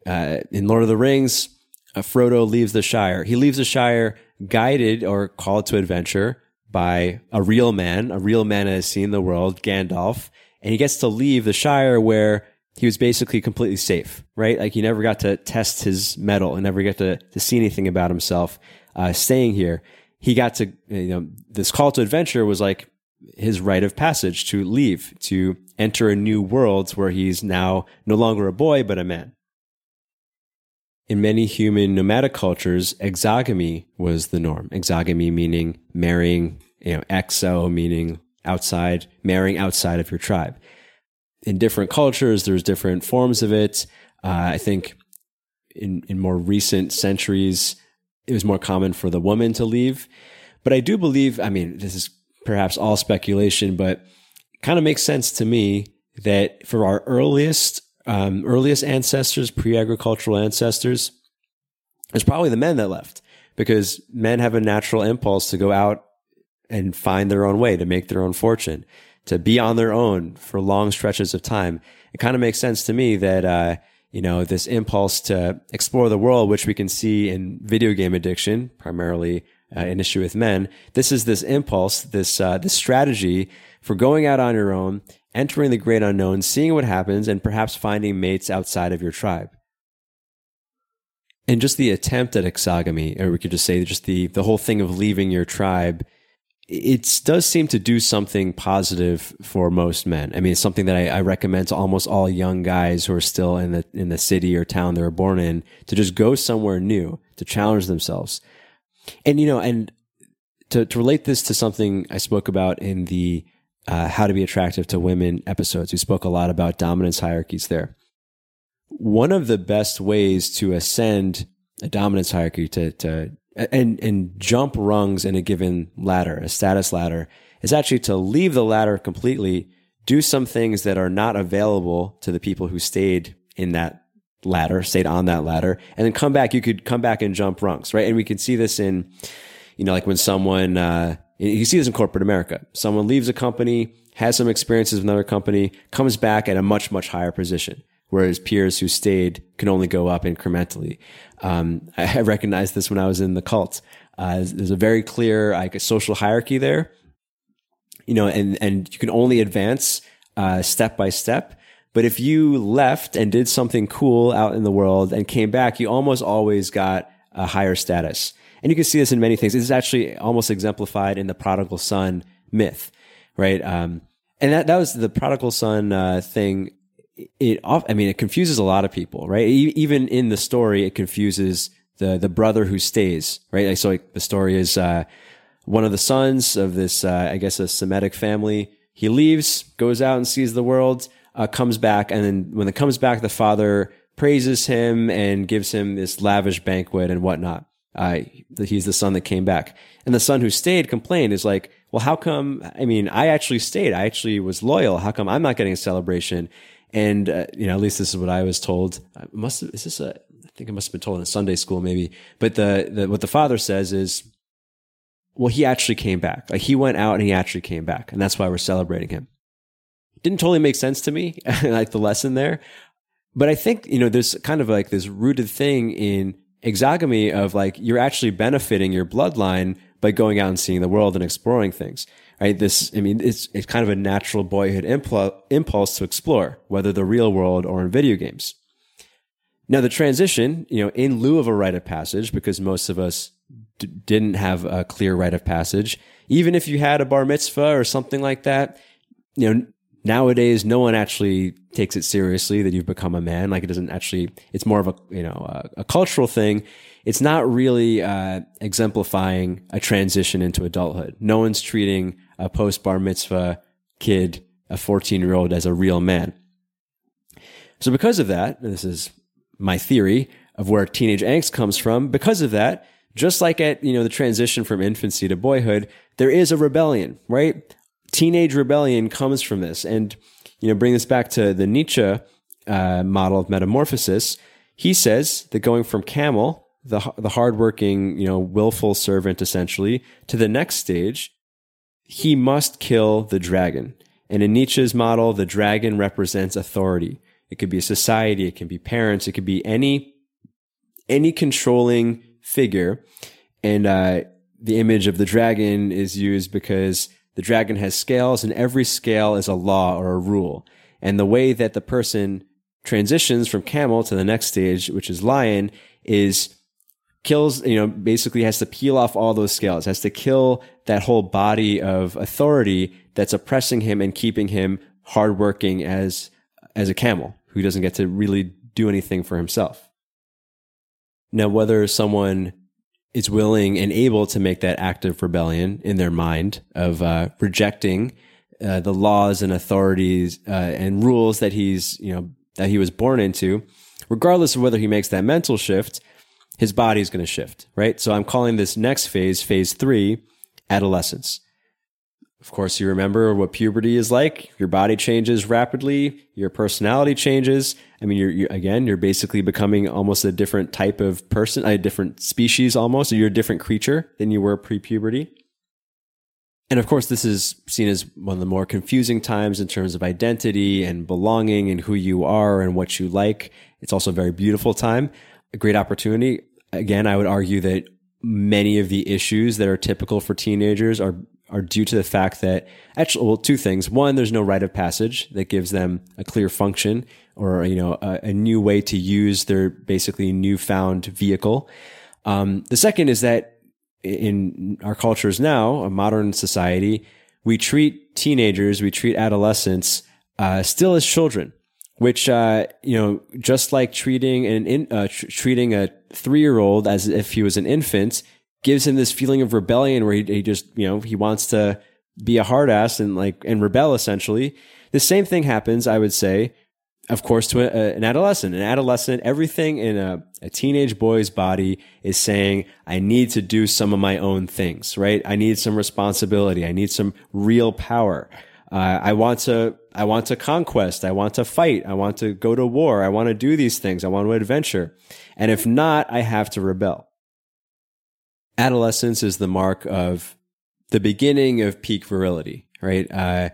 uh, in Lord of the Rings, uh, Frodo leaves the Shire. He leaves the Shire guided or called to adventure by a real man, a real man that has seen the world, Gandalf, and he gets to leave the Shire where he was basically completely safe, right? Like he never got to test his mettle and never got to, to see anything about himself, uh, staying here. He got to, you know, this call to adventure was like his rite of passage to leave, to enter a new world where he's now no longer a boy, but a man in many human nomadic cultures, exogamy was the norm. Exogamy meaning marrying, you know, exo meaning outside, marrying outside of your tribe. In different cultures, there's different forms of it. Uh, I think in, in more recent centuries, it was more common for the woman to leave. But I do believe, I mean, this is perhaps all speculation, but kind of makes sense to me that for our earliest um, earliest ancestors, pre-agricultural ancestors, it's probably the men that left because men have a natural impulse to go out and find their own way, to make their own fortune, to be on their own for long stretches of time. It kind of makes sense to me that, uh, you know, this impulse to explore the world, which we can see in video game addiction, primarily uh, an issue with men. This is this impulse, this, uh, this strategy for going out on your own entering the great unknown, seeing what happens, and perhaps finding mates outside of your tribe. And just the attempt at exogamy, or we could just say just the, the whole thing of leaving your tribe, it does seem to do something positive for most men. I mean, it's something that I, I, recommend to almost all young guys who are still in the in the city or town they were born in to just go somewhere new to challenge themselves. And you know, and to to relate this to something I spoke about in the uh, how to be attractive to women episodes. We spoke a lot about dominance hierarchies there. One of the best ways to ascend a dominance hierarchy to, to and, and jump rungs in a given ladder, a status ladder, is actually to leave the ladder completely, do some things that are not available to the people who stayed in that ladder, stayed on that ladder, and then come back. You could come back and jump rungs, right? And we can see this in, you know, like when someone, uh, you see this in corporate America. Someone leaves a company, has some experiences with another company, comes back at a much, much higher position. Whereas peers who stayed can only go up incrementally. Um, I recognized this when I was in the cult. Uh, there's a very clear like a social hierarchy there, you know, and and you can only advance uh, step by step. But if you left and did something cool out in the world and came back, you almost always got a higher status. And you can see this in many things. This is actually almost exemplified in the prodigal son myth, right? Um, and that, that was the prodigal son uh, thing. It, I mean, it confuses a lot of people, right? Even in the story, it confuses the the brother who stays, right? Like, so, like the story is uh, one of the sons of this, uh, I guess, a Semitic family. He leaves, goes out and sees the world, uh, comes back, and then when it comes back, the father praises him and gives him this lavish banquet and whatnot. Uh, he's the son that came back. And the son who stayed complained is like, well, how come? I mean, I actually stayed. I actually was loyal. How come I'm not getting a celebration? And, uh, you know, at least this is what I was told. I must have, is this a, I think it must have been told in Sunday school maybe. But the, the, what the father says is, well, he actually came back. Like he went out and he actually came back. And that's why we're celebrating him. Didn't totally make sense to me, like the lesson there. But I think, you know, there's kind of like this rooted thing in exogamy of like, you're actually benefiting your bloodline by going out and seeing the world and exploring things, right? This, I mean, it's, it's kind of a natural boyhood impulse to explore, whether the real world or in video games. Now, the transition, you know, in lieu of a rite of passage, because most of us d- didn't have a clear rite of passage, even if you had a bar mitzvah or something like that, you know, nowadays no one actually takes it seriously that you've become a man like it doesn't actually it's more of a you know a, a cultural thing it's not really uh, exemplifying a transition into adulthood no one's treating a post bar mitzvah kid a 14 year old as a real man so because of that this is my theory of where teenage angst comes from because of that just like at you know the transition from infancy to boyhood there is a rebellion right teenage rebellion comes from this. And, you know, bring this back to the Nietzsche uh, model of metamorphosis. He says that going from camel, the, the hardworking, you know, willful servant essentially, to the next stage, he must kill the dragon. And in Nietzsche's model, the dragon represents authority. It could be a society, it can be parents, it could be any any controlling figure. And uh, the image of the dragon is used because the dragon has scales and every scale is a law or a rule. And the way that the person transitions from camel to the next stage, which is lion, is kills, you know, basically has to peel off all those scales, has to kill that whole body of authority that's oppressing him and keeping him hardworking as, as a camel who doesn't get to really do anything for himself. Now, whether someone is willing and able to make that act of rebellion in their mind of uh, rejecting uh, the laws and authorities uh, and rules that he's you know that he was born into, regardless of whether he makes that mental shift, his body is going to shift, right? So I'm calling this next phase, phase three, adolescence. Of course, you remember what puberty is like. Your body changes rapidly. Your personality changes. I mean, you're, you're, again, you're basically becoming almost a different type of person, a different species almost. You're a different creature than you were pre-puberty. And of course, this is seen as one of the more confusing times in terms of identity and belonging and who you are and what you like. It's also a very beautiful time, a great opportunity. Again, I would argue that many of the issues that are typical for teenagers are are due to the fact that actually, well, two things. One, there's no rite of passage that gives them a clear function or, you know, a, a new way to use their basically newfound vehicle. Um, the second is that in our cultures now, a modern society, we treat teenagers, we treat adolescents, uh, still as children, which, uh, you know, just like treating an, in, uh, tr- treating a three year old as if he was an infant, gives him this feeling of rebellion where he, he just, you know, he wants to be a hard ass and like, and rebel essentially. The same thing happens, I would say, of course, to a, an adolescent. An adolescent, everything in a, a teenage boy's body is saying, I need to do some of my own things, right? I need some responsibility. I need some real power. Uh, I want to, I want to conquest. I want to fight. I want to go to war. I want to do these things. I want to adventure. And if not, I have to rebel adolescence is the mark of the beginning of peak virility, right? Uh,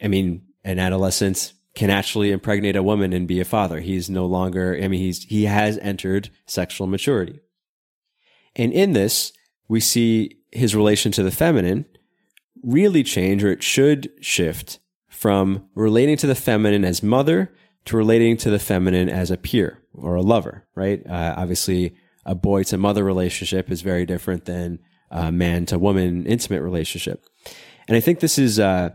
I mean, an adolescent can actually impregnate a woman and be a father. He's no longer, I mean, he's, he has entered sexual maturity. And in this, we see his relation to the feminine really change, or it should shift from relating to the feminine as mother to relating to the feminine as a peer or a lover, right? Uh, obviously, a boy to mother relationship is very different than a man to woman intimate relationship. And I think this is, uh,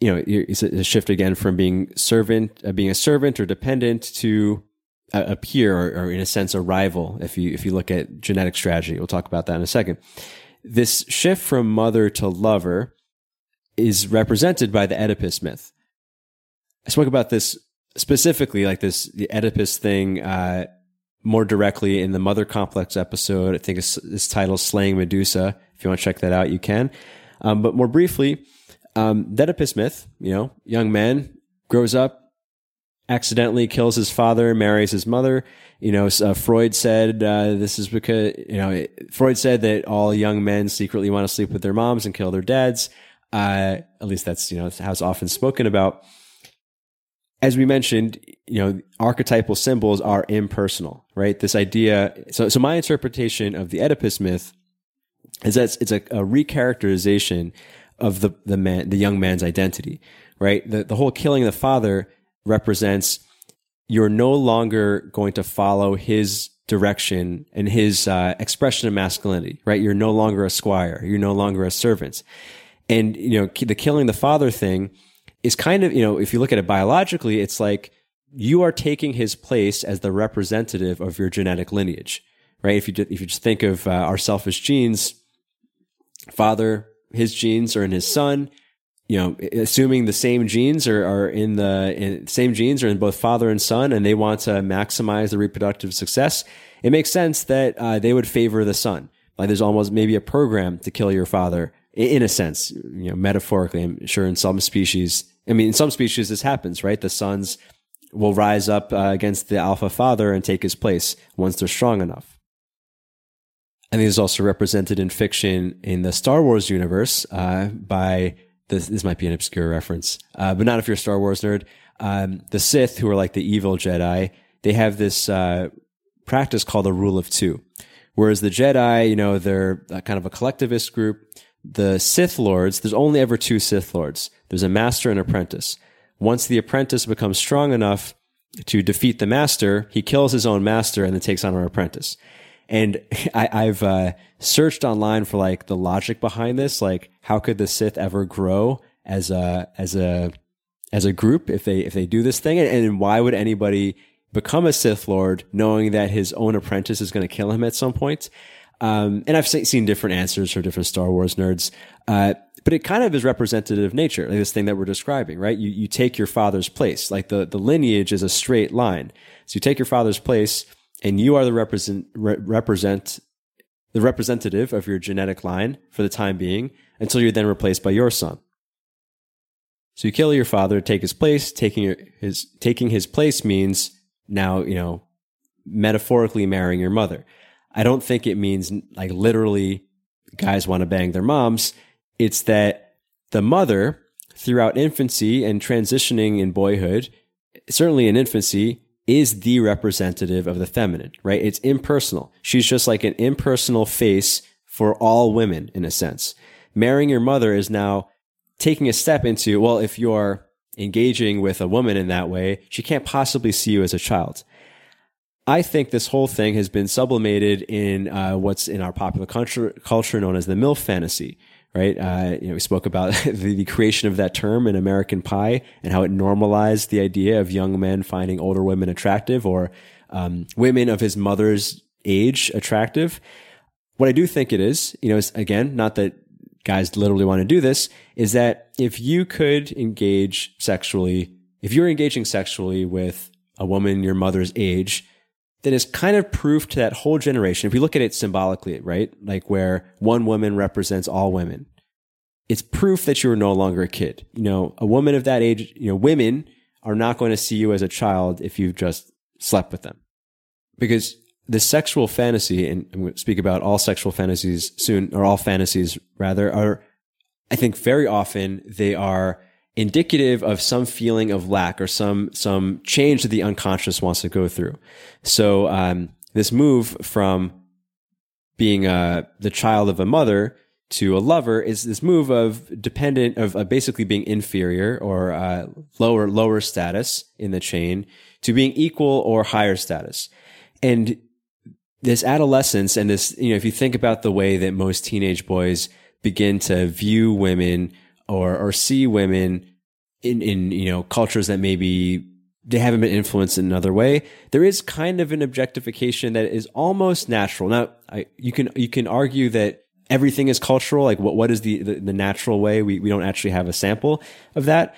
you know, it's a shift again from being servant, uh, being a servant or dependent to a, peer or, or, in a sense, a rival. If you, if you look at genetic strategy, we'll talk about that in a second. This shift from mother to lover is represented by the Oedipus myth. I spoke about this specifically, like this, the Oedipus thing, uh, more directly in the Mother Complex episode. I think it's, it's titled Slaying Medusa. If you want to check that out, you can. Um, but more briefly, um, the Oedipus myth, you know, young man grows up, accidentally kills his father, marries his mother. You know, uh, Freud said uh, this is because, you know, Freud said that all young men secretly want to sleep with their moms and kill their dads. Uh, at least that's, you know, how it's often spoken about. As we mentioned, you know, archetypal symbols are impersonal, right? This idea. So, so my interpretation of the Oedipus myth is that it's, it's a, a recharacterization of the, the man, the young man's identity, right? The, the whole killing the father represents you're no longer going to follow his direction and his uh, expression of masculinity, right? You're no longer a squire. You're no longer a servant. And, you know, the killing the father thing is kind of, you know, if you look at it biologically, it's like you are taking his place as the representative of your genetic lineage, right? If you, if you just think of uh, our selfish genes, father, his genes are in his son, you know, assuming the same genes are, are in the in, same genes are in both father and son, and they want to maximize the reproductive success, it makes sense that uh, they would favor the son. Like there's almost maybe a program to kill your father in a sense, you know, metaphorically, I'm sure in some species, I mean, in some species, this happens, right? The sons will rise up uh, against the alpha father and take his place once they're strong enough. I think it's also represented in fiction in the Star Wars universe uh, by this. This might be an obscure reference, uh, but not if you're a Star Wars nerd. Um, the Sith, who are like the evil Jedi, they have this uh, practice called the Rule of Two, whereas the Jedi, you know, they're kind of a collectivist group the Sith Lords, there's only ever two Sith Lords. There's a master and apprentice. Once the apprentice becomes strong enough to defeat the master, he kills his own master and then takes on an apprentice. And I, have uh, searched online for like the logic behind this. Like, how could the Sith ever grow as a as a as a group if they if they do this thing? And, and why would anybody become a Sith Lord knowing that his own apprentice is going to kill him at some point? Um, and I've seen different answers for different Star Wars nerds. Uh, but it kind of is representative of nature, like this thing that we're describing, right? You, you take your father's place. Like the, the lineage is a straight line. So you take your father's place and you are the represent, re- represent, the representative of your genetic line for the time being until you're then replaced by your son. So you kill your father, take his place. Taking his, taking his place means now, you know, metaphorically marrying your mother. I don't think it means like literally guys want to bang their moms. It's that the mother throughout infancy and transitioning in boyhood, certainly in infancy, is the representative of the feminine, right? It's impersonal. She's just like an impersonal face for all women in a sense. Marrying your mother is now taking a step into, well, if you're engaging with a woman in that way, she can't possibly see you as a child. I think this whole thing has been sublimated in uh, what's in our popular culture, culture known as the MILF fantasy, right? Uh, you know, we spoke about the, the, creation of that term in American Pie and how it normalized the idea of young men finding older women attractive or um, women of his mother's age attractive. What I do think it is, you know, is again, not that guys literally want to do this, is that if you could engage sexually, if you're engaging sexually with a woman your mother's age, that is kind of proof to that whole generation. If we look at it symbolically, right? Like where one woman represents all women. It's proof that you're no longer a kid. You know, a woman of that age, you know, women are not going to see you as a child if you've just slept with them. Because the sexual fantasy, and I'm going to speak about all sexual fantasies soon, or all fantasies rather, are, I think very often they are indicative of some feeling of lack or some some change that the unconscious wants to go through. So um, this move from being uh, the child of a mother to a lover is this move of dependent of, of basically being inferior or uh, lower lower status in the chain to being equal or higher status and this adolescence and this you know if you think about the way that most teenage boys begin to view women or or see women in in you know cultures that maybe they haven't been influenced in another way. There is kind of an objectification that is almost natural. Now, I, you can you can argue that everything is cultural. Like what what is the, the the natural way? We we don't actually have a sample of that,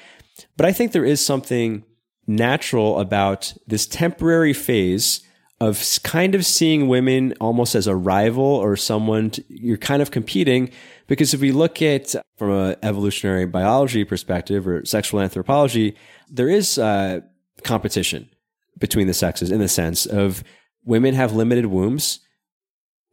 but I think there is something natural about this temporary phase of kind of seeing women almost as a rival or someone to, you're kind of competing because if we look at from an evolutionary biology perspective or sexual anthropology there is uh, competition between the sexes in the sense of women have limited wombs,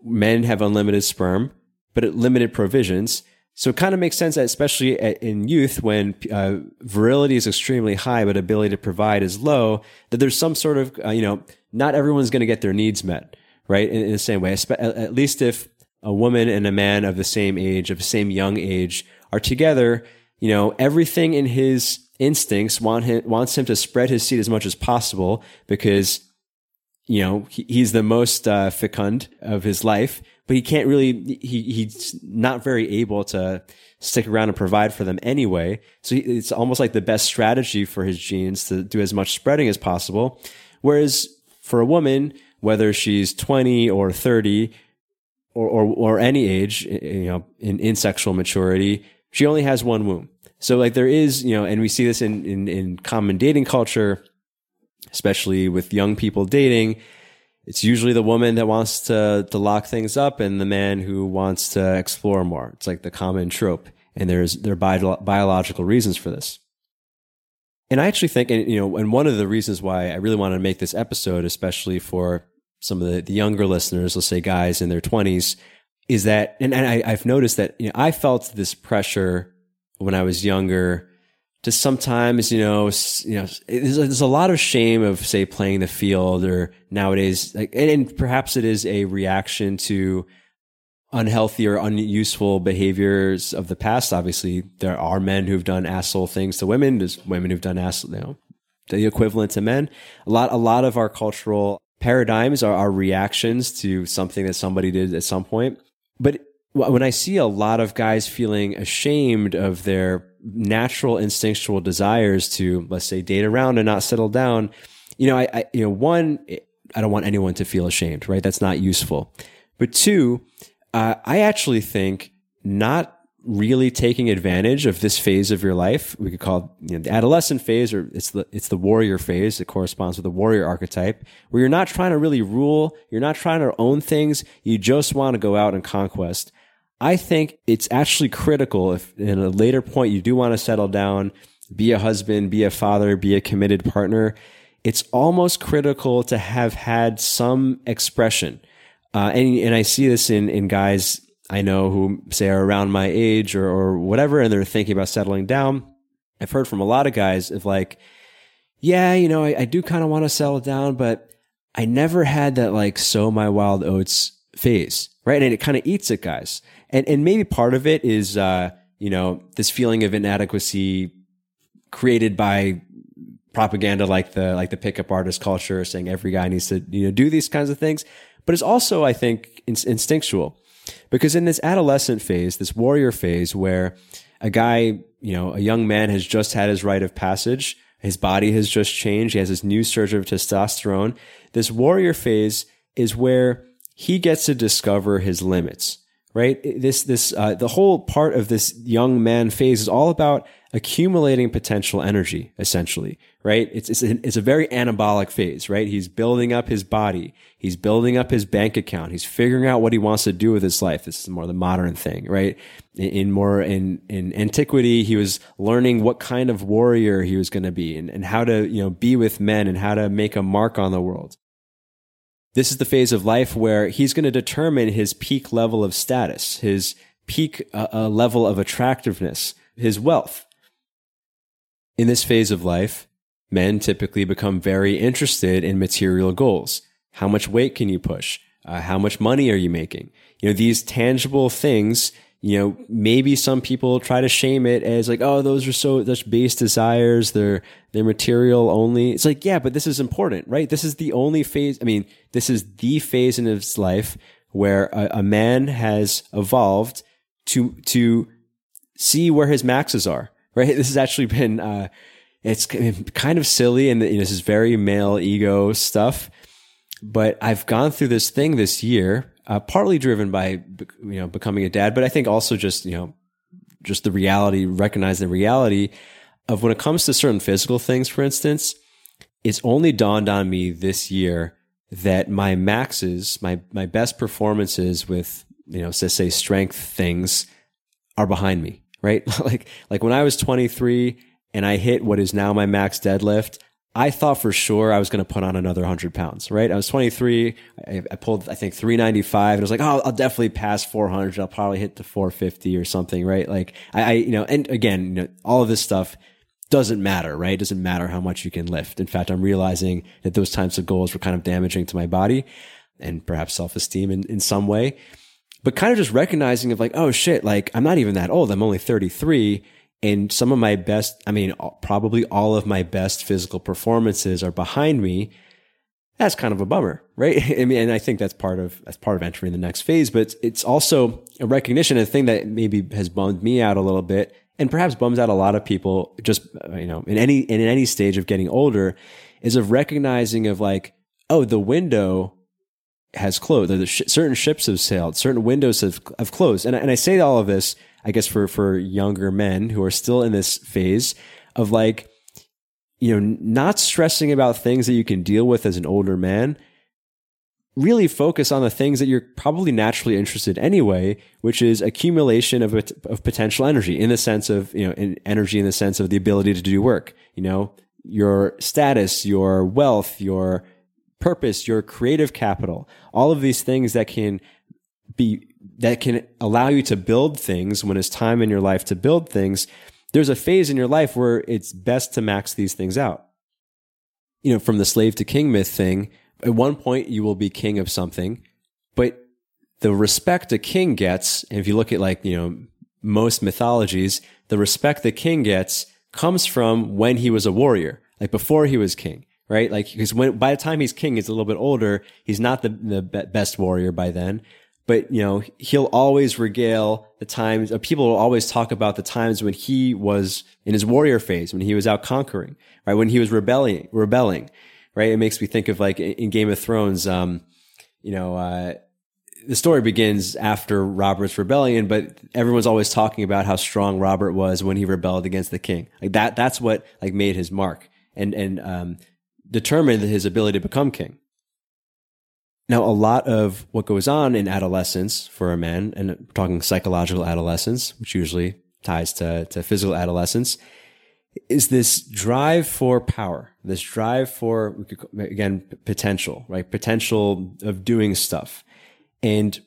men have unlimited sperm, but limited provisions. So it kind of makes sense that especially in youth when uh, virility is extremely high, but ability to provide is low, that there's some sort of, uh, you know, not everyone's going to get their needs met, right? In, in the same way, at least if a woman and a man of the same age, of the same young age are together, you know, everything in his instincts want him, wants him to spread his seed as much as possible because, you know, he, he's the most uh, fecund of his life, but he can't really, he, he's not very able to stick around and provide for them anyway. So he, it's almost like the best strategy for his genes to do as much spreading as possible. Whereas for a woman, whether she's 20 or 30 or, or, or any age, you know, in, in sexual maturity, she only has one womb. So like there is, you know, and we see this in, in, in common dating culture, especially with young people dating. It's usually the woman that wants to, to lock things up and the man who wants to explore more. It's like the common trope. And there's, there are bio- biological reasons for this. And I actually think, and, you know, and one of the reasons why I really wanted to make this episode, especially for some of the, the younger listeners, let's say guys in their twenties, is that, and, and I, I've noticed that, you know, I felt this pressure when I was younger to sometimes, you know, you know, there's, there's, a lot of shame of say playing the field or nowadays, like, and, and, perhaps it is a reaction to unhealthy or unuseful behaviors of the past. Obviously, there are men who've done asshole things to women. There's women who've done asshole, you know, the equivalent to men. A lot, a lot of our cultural paradigms are our reactions to something that somebody did at some point. But when I see a lot of guys feeling ashamed of their natural instinctual desires to, let's say, date around and not settle down, you know, I, I you know, one, I don't want anyone to feel ashamed, right? That's not useful. But two, uh, I actually think not really taking advantage of this phase of your life, we could call it, you know, the adolescent phase, or it's the it's the warrior phase. that corresponds with the warrior archetype, where you're not trying to really rule, you're not trying to own things. You just want to go out and conquest. I think it's actually critical if in a later point you do want to settle down, be a husband, be a father, be a committed partner. It's almost critical to have had some expression. Uh, and, and I see this in, in guys I know who say are around my age or, or whatever, and they're thinking about settling down. I've heard from a lot of guys of like, yeah, you know, I, I do kind of want to settle down, but I never had that like sow my wild oats phase, right? And it kind of eats at guys and and maybe part of it is uh, you know this feeling of inadequacy created by propaganda like the like the pickup artist culture, saying every guy needs to you know do these kinds of things. But it's also, I think, in- instinctual because in this adolescent phase, this warrior phase, where a guy, you know, a young man has just had his rite of passage. His body has just changed. He has this new surge of testosterone. This warrior phase is where he gets to discover his limits right? This, this, uh, the whole part of this young man phase is all about accumulating potential energy, essentially, right? It's, it's, a, it's a very anabolic phase, right? He's building up his body. He's building up his bank account. He's figuring out what he wants to do with his life. This is more the modern thing, right? In, in more, in, in antiquity, he was learning what kind of warrior he was going to be and, and how to, you know, be with men and how to make a mark on the world. This is the phase of life where he's going to determine his peak level of status, his peak uh, uh, level of attractiveness, his wealth. In this phase of life, men typically become very interested in material goals. How much weight can you push? Uh, how much money are you making? You know, these tangible things you know, maybe some people try to shame it as like, oh, those are so such base desires. They're they're material only. It's like, yeah, but this is important, right? This is the only phase. I mean, this is the phase in his life where a, a man has evolved to to see where his maxes are. Right. This has actually been uh, it's kind of silly and you know, this is very male ego stuff. But I've gone through this thing this year, uh, partly driven by you know becoming a dad, but I think also just you know just the reality, recognize the reality of when it comes to certain physical things, for instance. It's only dawned on me this year that my maxes, my my best performances with you know, say strength things are behind me, right? like like when I was 23 and I hit what is now my max deadlift, I thought for sure I was going to put on another 100 pounds, right? I was 23. I, I, pulled, I think, 395. And I was like, oh, I'll definitely pass 400. I'll probably hit the 450 or something, right? Like, I, I, you know, and again, you know, all of this stuff doesn't matter, right? It doesn't matter how much you can lift. In fact, I'm realizing that those types of goals were kind of damaging to my body and perhaps self esteem in, in some way. But kind of just recognizing of like, oh shit, like I'm not even that old. I'm only 33 and some of my best, I mean, probably all of my best physical performances are behind me. That's kind of a bummer, right? I mean, and I think that's part of, that's part of entering the next phase, but it's also a recognition, a thing that maybe has bummed me out a little bit and perhaps bums out a lot of people just, uh, you know, in any, in any stage of getting older is of recognizing of like, oh, the window has closed. Sh- certain ships have sailed. Certain windows have, have closed. And, and I say all of this I guess for for younger men who are still in this phase of like you know not stressing about things that you can deal with as an older man really focus on the things that you're probably naturally interested anyway, which is accumulation of, of potential energy in the sense of, you know, in energy in the sense of the ability to do work, you know, your status, your wealth, your purpose, your creative capital, all of these things that can be that can allow you to build things when it's time in your life to build things, there's a phase in your life where it's best to max these things out. You know, from the slave to king myth thing, at one point you will be king of something, but the respect a king gets, and if you look at like, you know, most mythologies, the respect the king gets comes from when he was a warrior, like before he was king, right? Like, because when, by the time he's king, he's a little bit older. He's not the, the best warrior by then but you know he'll always regale the times uh, people will always talk about the times when he was in his warrior phase when he was out conquering right when he was rebelling rebelling right it makes me think of like in game of thrones um you know uh the story begins after Robert's rebellion, but everyone's always talking about how strong Robert was when he rebelled against the king. Like that, that's what like made his mark and, and, um, determined his ability to become king. Now, a lot of what goes on in adolescence for a man, and talking psychological adolescence, which usually ties to, to physical adolescence, is this drive for power, this drive for, again, potential, right? Potential of doing stuff. And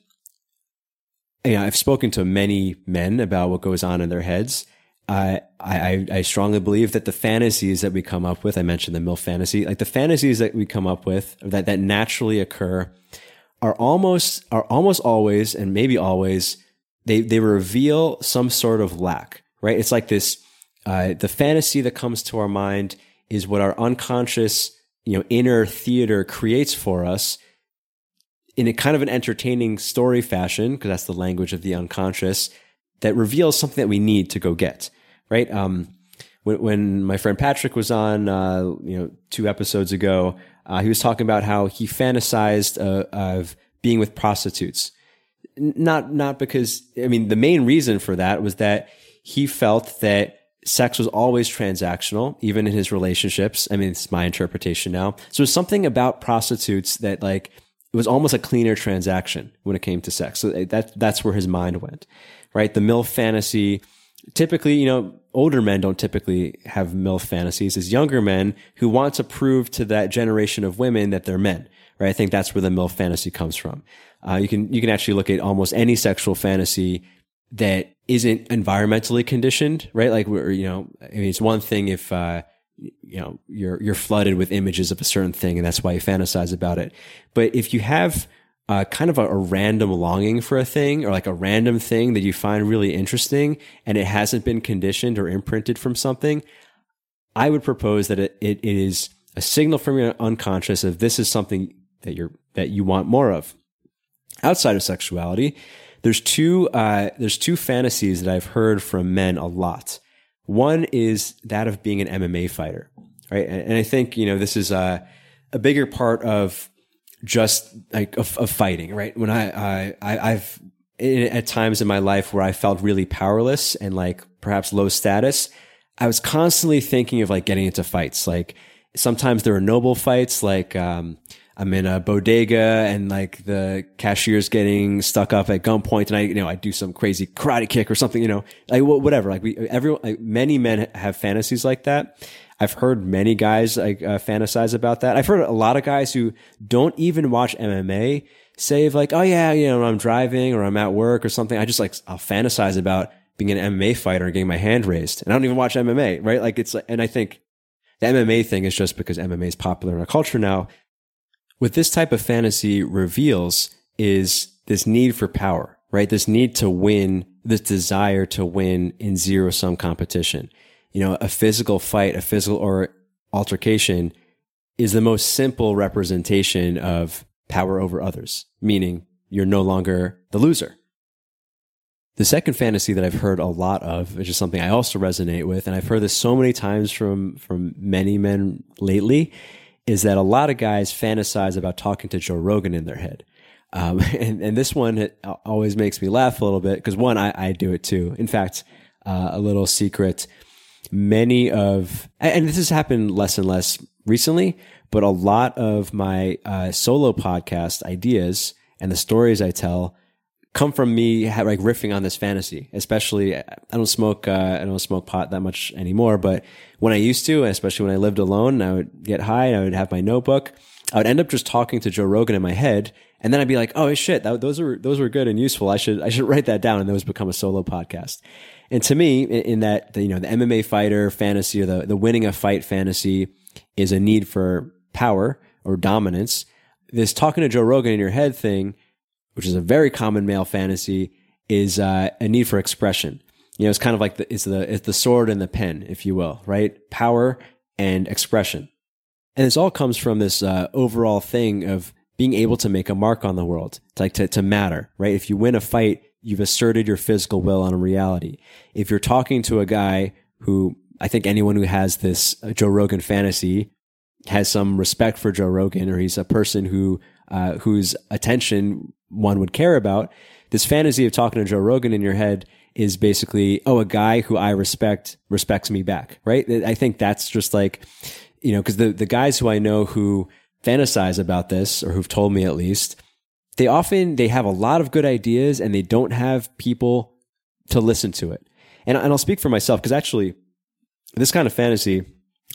you know, I've spoken to many men about what goes on in their heads. I, I, I strongly believe that the fantasies that we come up with, I mentioned the MILF fantasy, like the fantasies that we come up with that, that naturally occur are almost, are almost always, and maybe always, they, they reveal some sort of lack, right? It's like this, uh, the fantasy that comes to our mind is what our unconscious, you know, inner theater creates for us in a kind of an entertaining story fashion, because that's the language of the unconscious that reveals something that we need to go get, right? Um, when, when my friend Patrick was on, uh, you know, two episodes ago, uh, he was talking about how he fantasized uh, of being with prostitutes. Not, not because, I mean, the main reason for that was that he felt that sex was always transactional, even in his relationships. I mean, it's my interpretation now. So it's something about prostitutes that like, it was almost a cleaner transaction when it came to sex. So that, that's where his mind went right? The MILF fantasy, typically, you know, older men don't typically have MILF fantasies. It's younger men who want to prove to that generation of women that they're men, right? I think that's where the MILF fantasy comes from. Uh, you can, you can actually look at almost any sexual fantasy that isn't environmentally conditioned, right? Like, we're, you know, I mean, it's one thing if, uh, you know, you're, you're flooded with images of a certain thing and that's why you fantasize about it. But if you have uh, kind of a, a, random longing for a thing or like a random thing that you find really interesting and it hasn't been conditioned or imprinted from something, I would propose that it, it, it is a signal from your unconscious of this is something that you're that you want more of. Outside of sexuality, there's two uh, there's two fantasies that I've heard from men a lot. One is that of being an MMA fighter, right? And, and I think you know this is a, a bigger part of just like of, of fighting, right? When I, I, I've at times in my life where I felt really powerless and like perhaps low status, I was constantly thinking of like getting into fights. Like sometimes there are noble fights, like, um, I'm in a bodega and like the cashier's getting stuck up at gunpoint and I, you know, I do some crazy karate kick or something, you know, like whatever. Like we, everyone, like many men have fantasies like that. I've heard many guys like uh, fantasize about that. I've heard a lot of guys who don't even watch MMA say like, "Oh yeah, you know, I'm driving or I'm at work or something." I just like I'll fantasize about being an MMA fighter and getting my hand raised, and I don't even watch MMA, right? Like it's and I think the MMA thing is just because MMA is popular in our culture now. What this type of fantasy reveals is this need for power, right? This need to win, this desire to win in zero sum competition you know, a physical fight, a physical or altercation is the most simple representation of power over others, meaning you're no longer the loser. The second fantasy that I've heard a lot of, which is something I also resonate with, and I've heard this so many times from, from many men lately, is that a lot of guys fantasize about talking to Joe Rogan in their head. Um, and, and this one always makes me laugh a little bit because one, I, I do it too. In fact, uh, a little secret many of, and this has happened less and less recently, but a lot of my uh, solo podcast ideas and the stories I tell come from me like riffing on this fantasy. Especially, I don't smoke, uh, I don't smoke pot that much anymore, but when I used to, especially when I lived alone, I would get high, and I would have my notebook. I would end up just talking to Joe Rogan in my head, and then I'd be like, "Oh shit, that, those were those were good and useful. I should I should write that down." And those become a solo podcast. And to me, in, that, you know, the MMA fighter fantasy or the, the winning a fight fantasy is a need for power or dominance. This talking to Joe Rogan in your head thing, which is a very common male fantasy, is uh, a need for expression. You know, it's kind of like the, it's the, it's the sword and the pen, if you will, right? Power and expression. And this all comes from this uh, overall thing of being able to make a mark on the world, to, like to, to matter, right? If you win a fight, you've asserted your physical will on a reality. If you're talking to a guy who I think anyone who has this uh, Joe Rogan fantasy has some respect for Joe Rogan, or he's a person who uh, whose attention one would care about. This fantasy of talking to Joe Rogan in your head is basically, oh, a guy who I respect respects me back, right? I think that's just like, you know, because the the guys who I know who fantasize about this, or who've told me at least, they often they have a lot of good ideas and they don't have people to listen to it. And, and I'll speak for myself because actually, this kind of fantasy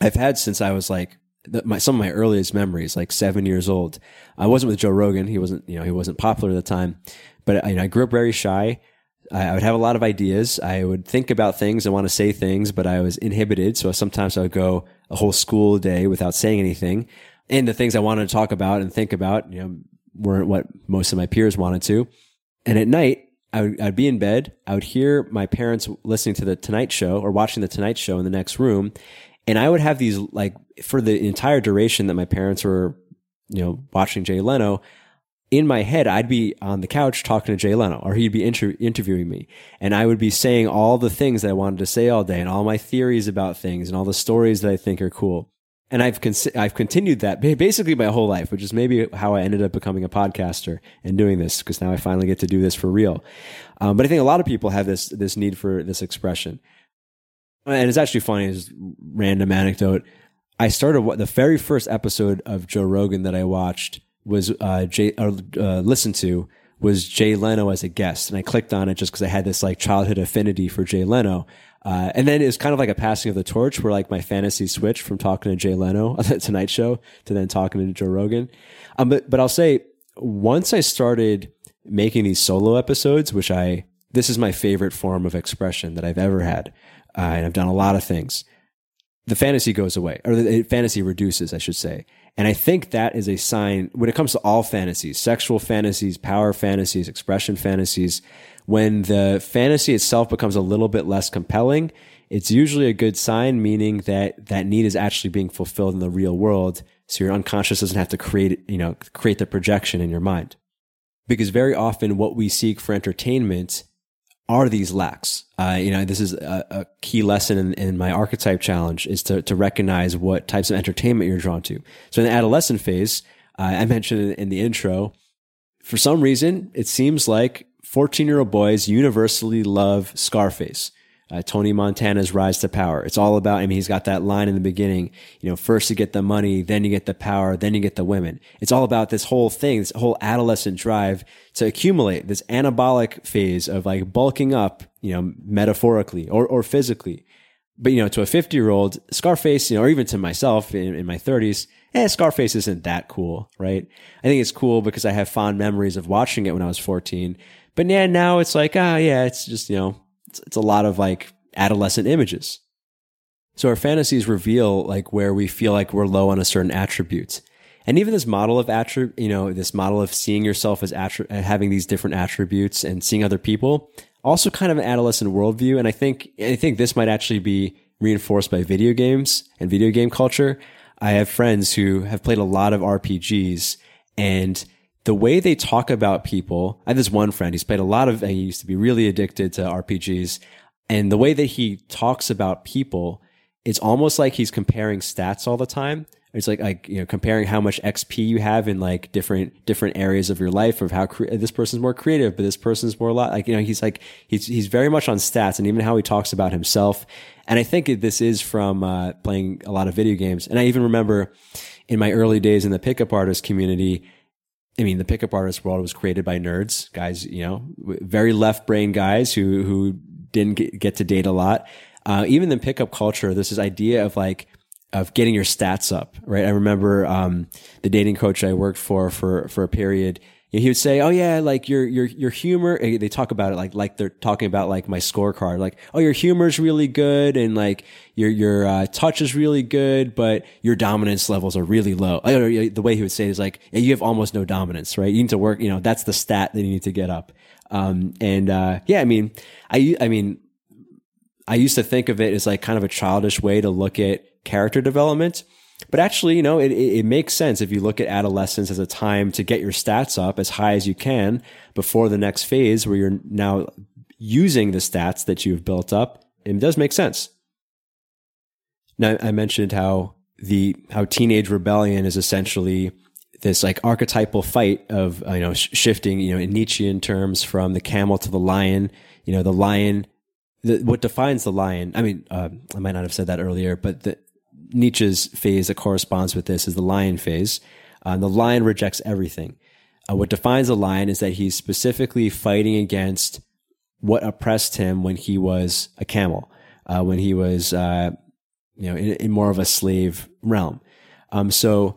I've had since I was like my, some of my earliest memories, like seven years old. I wasn't with Joe Rogan; he wasn't, you know, he wasn't popular at the time. But I, you know, I grew up very shy. I, I would have a lot of ideas. I would think about things and want to say things, but I was inhibited. So sometimes I would go a whole school day without saying anything. And the things I wanted to talk about and think about, you know, weren't what most of my peers wanted to. And at night, I would, I'd be in bed. I would hear my parents listening to the Tonight Show or watching the Tonight Show in the next room. And I would have these like for the entire duration that my parents were, you know, watching Jay Leno. In my head, I'd be on the couch talking to Jay Leno, or he'd be inter- interviewing me, and I would be saying all the things that I wanted to say all day, and all my theories about things, and all the stories that I think are cool and I've I've continued that basically my whole life, which is maybe how I ended up becoming a podcaster and doing this because now I finally get to do this for real. Um, but I think a lot of people have this this need for this expression, and it's actually funny. As random anecdote, I started what the very first episode of Joe Rogan that I watched was uh, Jay, uh, uh, listened to was Jay Leno as a guest, and I clicked on it just because I had this like childhood affinity for Jay Leno. Uh, and then it's kind of like a passing of the torch where like my fantasy switched from talking to Jay Leno on the Tonight Show to then talking to Joe Rogan. Um, but, but I'll say once I started making these solo episodes, which I, this is my favorite form of expression that I've ever had. Uh, and I've done a lot of things. The fantasy goes away or the fantasy reduces, I should say. And I think that is a sign when it comes to all fantasies, sexual fantasies, power fantasies, expression fantasies, when the fantasy itself becomes a little bit less compelling, it's usually a good sign, meaning that that need is actually being fulfilled in the real world. So your unconscious doesn't have to create, you know, create the projection in your mind. Because very often what we seek for entertainment are these lacks. Uh, you know, this is a, a key lesson in, in, my archetype challenge is to, to recognize what types of entertainment you're drawn to. So in the adolescent phase, uh, I mentioned in the intro, for some reason, it seems like 14 year old boys universally love Scarface uh, Tony Montana's rise to power. It's all about, I mean, he's got that line in the beginning, you know, first you get the money, then you get the power, then you get the women. It's all about this whole thing, this whole adolescent drive to accumulate this anabolic phase of like bulking up, you know, metaphorically or, or physically. But, you know, to a 50 year old, Scarface, you know, or even to myself in, in my 30s, eh, Scarface isn't that cool, right? I think it's cool because I have fond memories of watching it when I was 14. But yeah, now it's like, ah, yeah, it's just, you know, it's, it's a lot of like adolescent images. So our fantasies reveal like where we feel like we're low on a certain attribute. And even this model of attribute, you know, this model of seeing yourself as attri- uh, having these different attributes and seeing other people, also kind of an adolescent worldview. And I think, I think this might actually be reinforced by video games and video game culture. I have friends who have played a lot of RPGs and the way they talk about people, I have this one friend, he's played a lot of, he used to be really addicted to RPGs. And the way that he talks about people, it's almost like he's comparing stats all the time. It's like, like, you know, comparing how much XP you have in like different, different areas of your life of how cre- this person's more creative, but this person's more lot. Like, you know, he's like, he's, he's very much on stats and even how he talks about himself. And I think this is from, uh, playing a lot of video games. And I even remember in my early days in the pickup artist community, I mean, the pickup artist world was created by nerds, guys, you know, very left brain guys who, who didn't get, to date a lot. Uh, even the pickup culture, this idea of like, of getting your stats up, right? I remember, um, the dating coach I worked for, for, for a period, he would say, "Oh yeah, like your your your humor." They talk about it like like they're talking about like my scorecard. Like, "Oh, your humor is really good, and like your your uh, touch is really good, but your dominance levels are really low." The way he would say it is like, "You have almost no dominance, right? You need to work. You know, that's the stat that you need to get up." Um, and uh, yeah, I mean, I I mean, I used to think of it as like kind of a childish way to look at character development but actually, you know, it, it, makes sense if you look at adolescence as a time to get your stats up as high as you can before the next phase where you're now using the stats that you've built up. It does make sense. Now, I mentioned how the, how teenage rebellion is essentially this like archetypal fight of, uh, you know, sh- shifting, you know, in Nietzschean terms from the camel to the lion, you know, the lion, the, what defines the lion, I mean, uh, I might not have said that earlier, but the, Nietzsche's phase that corresponds with this is the lion phase. Uh, the lion rejects everything. Uh, what defines a lion is that he's specifically fighting against what oppressed him when he was a camel, uh, when he was, uh, you know, in, in, more of a slave realm. Um, so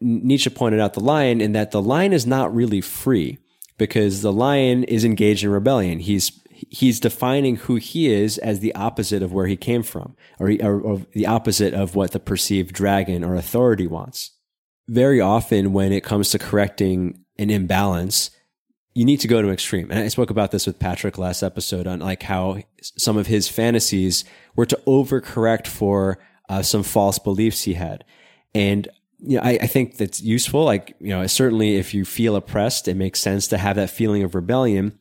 Nietzsche pointed out the lion in that the lion is not really free because the lion is engaged in rebellion. He's he's defining who he is as the opposite of where he came from, or, he, or, or the opposite of what the perceived dragon or authority wants. Very often, when it comes to correcting an imbalance, you need to go to an extreme. And I spoke about this with Patrick last episode on like how some of his fantasies were to overcorrect for uh, some false beliefs he had. And you know, I, I, think that's useful. Like, you know, certainly if you feel oppressed, it makes sense to have that feeling of rebellion.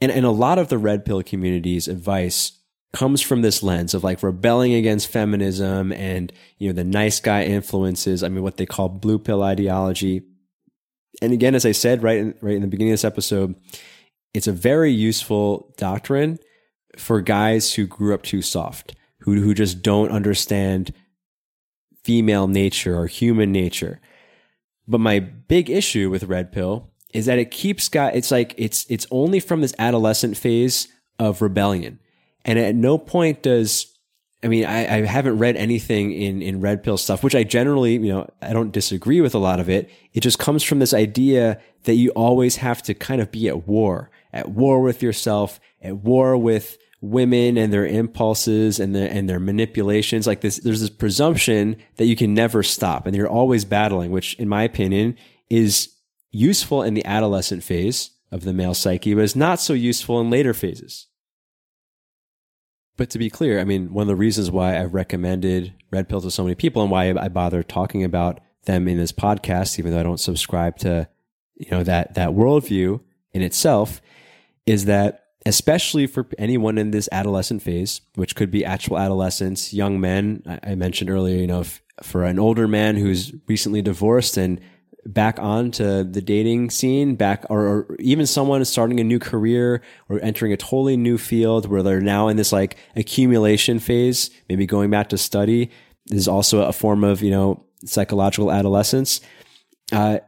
And, and a lot of the red pill community's advice comes from this lens of like rebelling against feminism and, you know, the nice guy influences. I mean, what they call blue pill ideology. And again, as I said right in, right in the beginning of this episode, it's a very useful doctrine for guys who grew up too soft, who, who just don't understand female nature or human nature. But my big issue with red pill is that it keeps guys it's like it's it's only from this adolescent phase of rebellion and at no point does I mean, I, I, haven't read anything in, in red pill stuff, which I generally, you know, I don't disagree with a lot of it. It just comes from this idea that you always have to kind of be at war, at war with yourself, at war with women and their impulses and their and their manipulations like this there's this presumption that you can never stop and you're always battling which in my opinion is useful in the adolescent phase of the male psyche but is not so useful in later phases but to be clear i mean one of the reasons why i've recommended red pill to so many people and why i bother talking about them in this podcast even though i don't subscribe to you know that that worldview in itself is that especially for anyone in this adolescent phase, which could be actual adolescents, young men. I, mentioned earlier, you know, if, for an older man who's recently divorced and back onto the dating scene, back, or, or, even someone starting a new career or entering a totally new field where they're now in this like accumulation phase, maybe going back to study is also a form of, you know, psychological adolescence. Uh,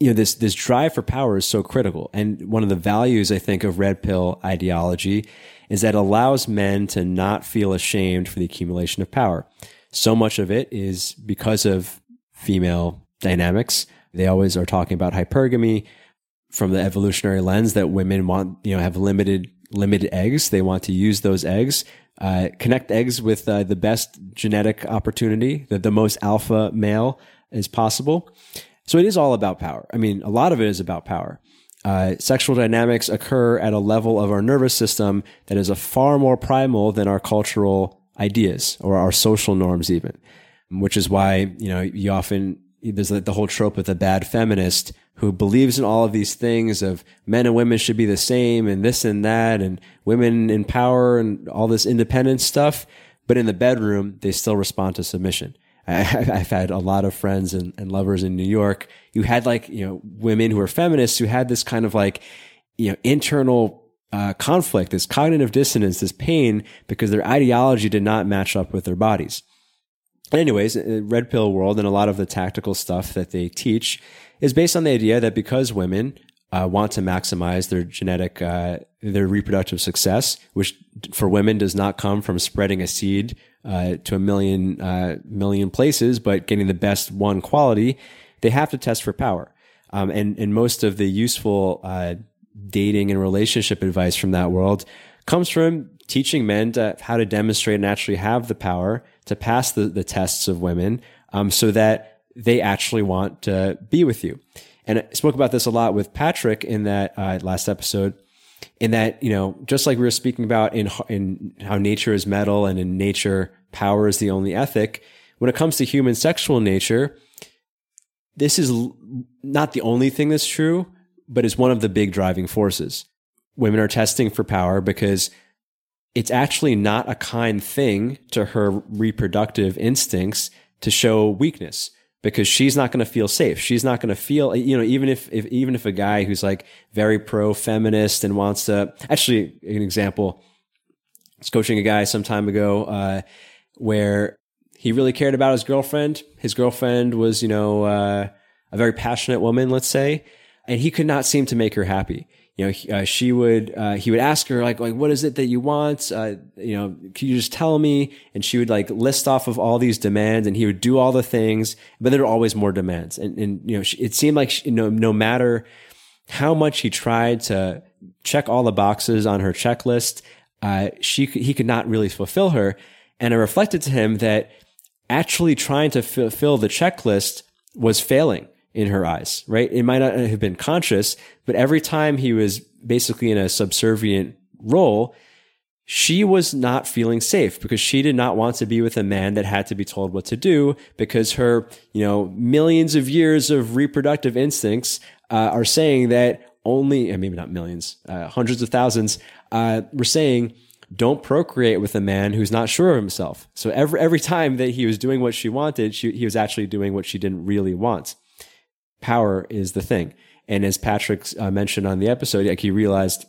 you know this this drive for power is so critical and one of the values i think of red pill ideology is that it allows men to not feel ashamed for the accumulation of power so much of it is because of female dynamics they always are talking about hypergamy from the evolutionary lens that women want you know have limited limited eggs they want to use those eggs uh, connect eggs with uh, the best genetic opportunity that the most alpha male is possible so it is all about power. I mean, a lot of it is about power. Uh, sexual dynamics occur at a level of our nervous system that is a far more primal than our cultural ideas or our social norms, even. Which is why you know you often there's the whole trope of the bad feminist who believes in all of these things of men and women should be the same and this and that and women in power and all this independent stuff. But in the bedroom, they still respond to submission. I've had a lot of friends and, and lovers in New York who had like, you know, women who are feminists who had this kind of like, you know, internal uh, conflict, this cognitive dissonance, this pain because their ideology did not match up with their bodies. Anyways, uh, red pill world and a lot of the tactical stuff that they teach is based on the idea that because women uh, want to maximize their genetic, uh, their reproductive success, which for women does not come from spreading a seed uh, to a million uh, million places, but getting the best one quality, they have to test for power. Um, and and most of the useful uh, dating and relationship advice from that world comes from teaching men to, how to demonstrate and actually have the power to pass the, the tests of women, um, so that they actually want to be with you. And I spoke about this a lot with Patrick in that uh, last episode. In that, you know, just like we were speaking about in in how nature is metal and in nature power is the only ethic. When it comes to human sexual nature, this is not the only thing that's true, but it's one of the big driving forces. Women are testing for power because it's actually not a kind thing to her reproductive instincts to show weakness because she's not going to feel safe. She's not going to feel, you know, even if, if, even if a guy who's like very pro feminist and wants to, actually, an example, I was coaching a guy some time ago, uh, where he really cared about his girlfriend. His girlfriend was, you know, uh, a very passionate woman, let's say, and he could not seem to make her happy you know, uh, she would, uh, he would ask her like, like, what is it that you want? Uh, you know, can you just tell me? And she would like list off of all these demands and he would do all the things, but there were always more demands. And, and, you know, it seemed like, you know, no matter how much he tried to check all the boxes on her checklist, uh, she, he could not really fulfill her. And I reflected to him that actually trying to fulfill the checklist was failing in her eyes, right? It might not have been conscious, but every time he was basically in a subservient role, she was not feeling safe because she did not want to be with a man that had to be told what to do because her, you know, millions of years of reproductive instincts uh, are saying that only, and maybe not millions, uh, hundreds of thousands, uh, were saying, don't procreate with a man who's not sure of himself. So every every time that he was doing what she wanted, she, he was actually doing what she didn't really want power is the thing. And as Patrick uh, mentioned on the episode, like he realized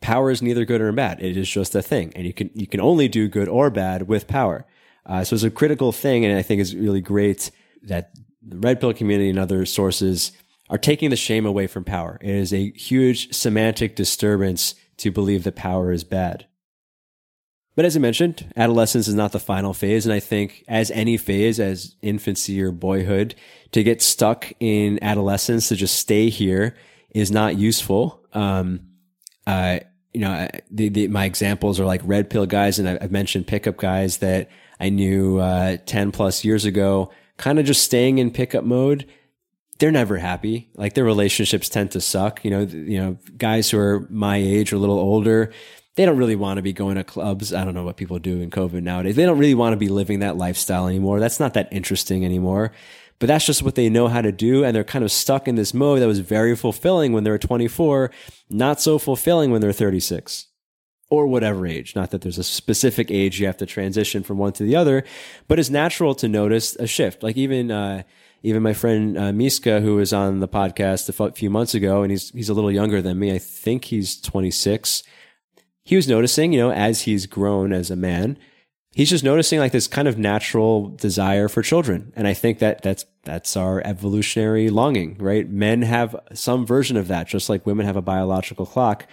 power is neither good or bad. It is just a thing. And you can, you can only do good or bad with power. Uh, so it's a critical thing. And I think it's really great that the red pill community and other sources are taking the shame away from power. It is a huge semantic disturbance to believe that power is bad. But as I mentioned, adolescence is not the final phase. And I think as any phase, as infancy or boyhood, to get stuck in adolescence, to just stay here is not useful. Um, uh, you know, the, the, my examples are like red pill guys, and I've mentioned pickup guys that I knew uh, ten plus years ago, kind of just staying in pickup mode. They're never happy. Like their relationships tend to suck. You know, you know, guys who are my age or a little older, they don't really want to be going to clubs. I don't know what people do in COVID nowadays. They don't really want to be living that lifestyle anymore. That's not that interesting anymore but that's just what they know how to do. And they're kind of stuck in this mode that was very fulfilling when they were 24, not so fulfilling when they're 36 or whatever age. Not that there's a specific age you have to transition from one to the other, but it's natural to notice a shift. Like even, uh, even my friend uh, Miska, who was on the podcast a few months ago, and he's he's a little younger than me. I think he's 26. He was noticing, you know, as he's grown as a man, he's just noticing like this kind of natural desire for children. And i think that that's that's our evolutionary longing right? Men have some version of that just like women have a biological clock.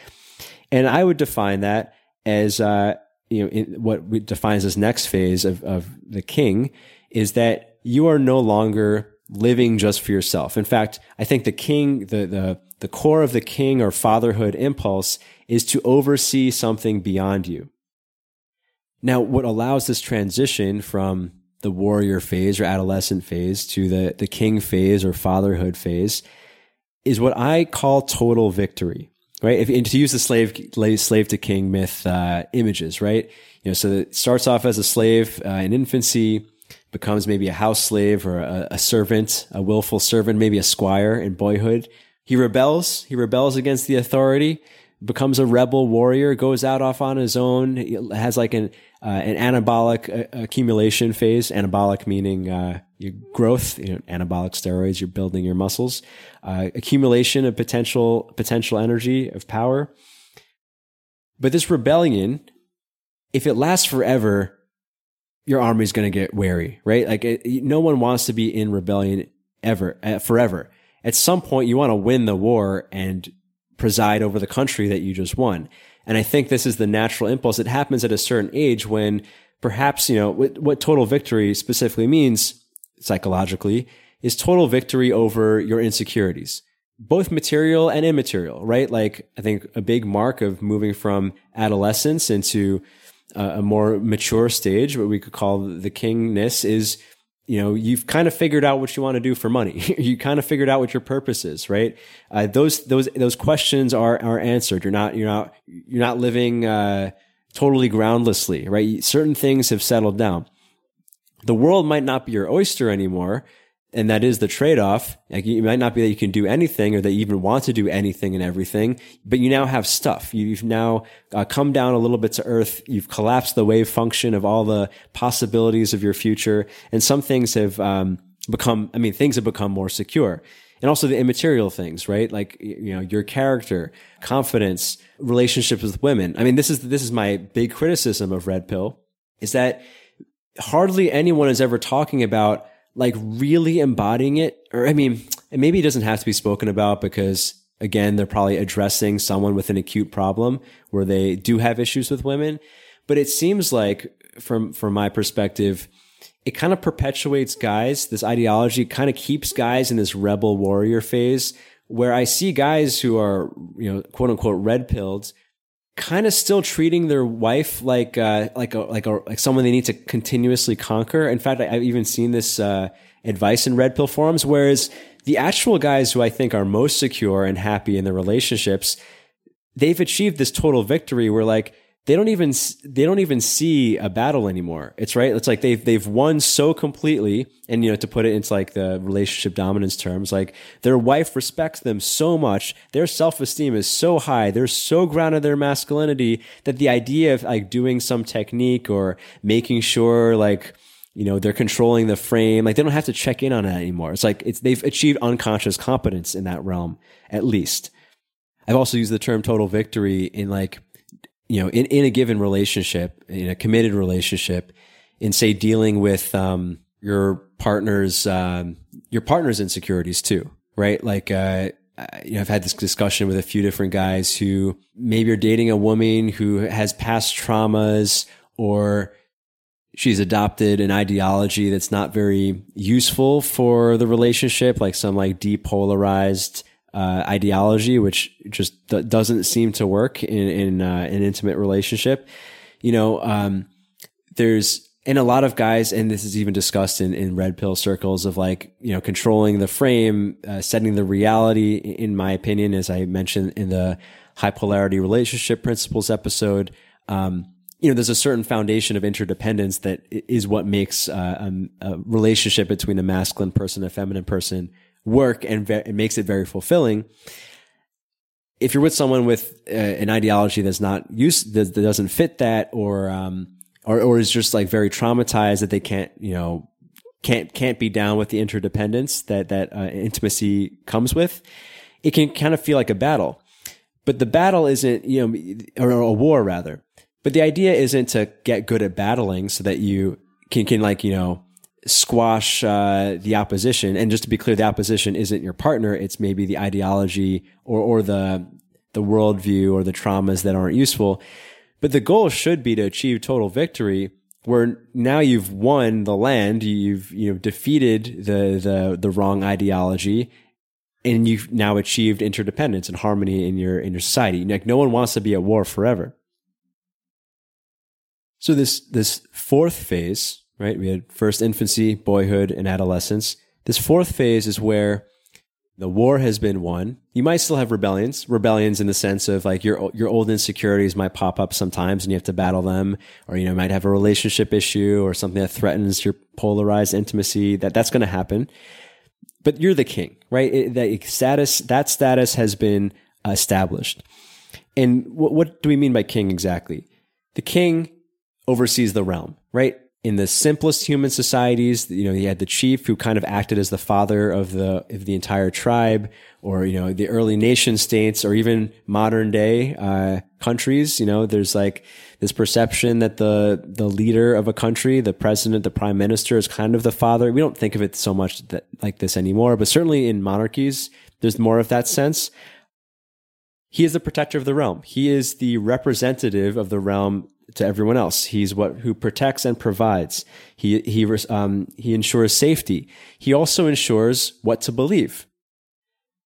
And i would define that as uh, you know what defines this next phase of, of the king is that you are no longer living just for yourself in fact i think the king the the the core of the king or fatherhood impulse is to oversee something beyond you now, what allows this transition from the warrior phase or adolescent phase to the, the king phase or fatherhood phase is what I call total victory, right? If, and to use the slave, slave to king myth, uh, images, right? You know, so it starts off as a slave uh, in infancy, becomes maybe a house slave or a, a servant, a willful servant, maybe a squire in boyhood. He rebels. He rebels against the authority becomes a rebel warrior, goes out off on his own, has like an uh, an anabolic uh, accumulation phase. Anabolic meaning uh, your growth, you know, anabolic steroids. You're building your muscles. Uh, accumulation of potential potential energy of power. But this rebellion, if it lasts forever, your army is going to get wary, right? Like it, no one wants to be in rebellion ever, uh, forever. At some point, you want to win the war and preside over the country that you just won. And I think this is the natural impulse. It happens at a certain age when perhaps, you know, what, what total victory specifically means psychologically is total victory over your insecurities, both material and immaterial, right? Like I think a big mark of moving from adolescence into a more mature stage, what we could call the kingness is you know you've kind of figured out what you want to do for money. You kind of figured out what your purpose is right? Uh, those those those questions are are answered. You're not you're not you're not living uh, totally groundlessly right? Certain things have settled down. The world might not be your oyster anymore and that is the trade-off. Like it might not be that you can do anything or that you even want to do anything and everything, but you now have stuff. You've now uh, come down a little bit to earth. You've collapsed the wave function of all the possibilities of your future, and some things have um, become. I mean, things have become more secure, and also the immaterial things, right? Like you know, your character, confidence, relationships with women. I mean, this is this is my big criticism of Red Pill, is that hardly anyone is ever talking about like really embodying it, or I mean, maybe it doesn't have to be spoken about because again, they're probably addressing someone with an acute problem where they do have issues with women. But it seems like from, from my perspective, it kind of perpetuates guys. This ideology kind of keeps guys in this rebel warrior phase where I see guys who are, you know, quote unquote red pilled kind of still treating their wife like uh, like a like a like someone they need to continuously conquer. In fact, I, have even seen this uh, advice in red pill forums. Whereas the actual guys who I think are most secure and happy in their relationships, they've achieved this total victory. Where like they don't even they don't even see a battle anymore. It's right. It's like they've they've won so completely, and you know to put it into like the relationship dominance terms, like their wife respects them so much, their self esteem is so high, they're so grounded in their masculinity that the idea of like doing some technique or making sure like you know they're controlling the frame, like they don't have to check in on it anymore. It's like it's they've achieved unconscious competence in that realm at least. I've also used the term total victory in like you know, in, in a given relationship, in a committed relationship, in say dealing with um, your partner's um, your partner's insecurities too, right? Like, uh, you know, I've had this discussion with a few different guys who maybe are dating a woman who has past traumas or she's adopted an ideology that's not very useful for the relationship, like some like depolarized uh, ideology, which just th- doesn't seem to work in in uh, an intimate relationship. You know, um, there's and a lot of guys, and this is even discussed in, in red pill circles of like, you know, controlling the frame, uh, setting the reality, in my opinion, as I mentioned in the high polarity relationship principles episode. Um, you know, there's a certain foundation of interdependence that is what makes uh, um, a relationship between a masculine person a feminine person work and ve- it makes it very fulfilling. If you're with someone with uh, an ideology that's not used, that, that doesn't fit that, or um, or or is just like very traumatized that they can't, you know, can't can't be down with the interdependence that that uh, intimacy comes with, it can kind of feel like a battle. But the battle isn't, you know, or a war rather. But the idea isn't to get good at battling so that you can can like you know squash uh, the opposition. And just to be clear, the opposition isn't your partner; it's maybe the ideology or or the the worldview or the traumas that aren't useful. But the goal should be to achieve total victory where now you've won the land, you've you know defeated the the the wrong ideology and you've now achieved interdependence and harmony in your in your society. Like no one wants to be at war forever. So this this fourth phase, right? We had first infancy, boyhood, and adolescence. This fourth phase is where the war has been won. You might still have rebellions, rebellions in the sense of like your your old insecurities might pop up sometimes, and you have to battle them, or you know might have a relationship issue or something that threatens your polarized intimacy. That that's going to happen. But you're the king, right? It, that status that status has been established. And what, what do we mean by king exactly? The king oversees the realm, right? In the simplest human societies, you know, you had the chief who kind of acted as the father of the of the entire tribe, or you know, the early nation states, or even modern day uh, countries. You know, there's like this perception that the the leader of a country, the president, the prime minister, is kind of the father. We don't think of it so much that, like this anymore, but certainly in monarchies, there's more of that sense. He is the protector of the realm. He is the representative of the realm to everyone else. He's what who protects and provides. He he um, he ensures safety. He also ensures what to believe.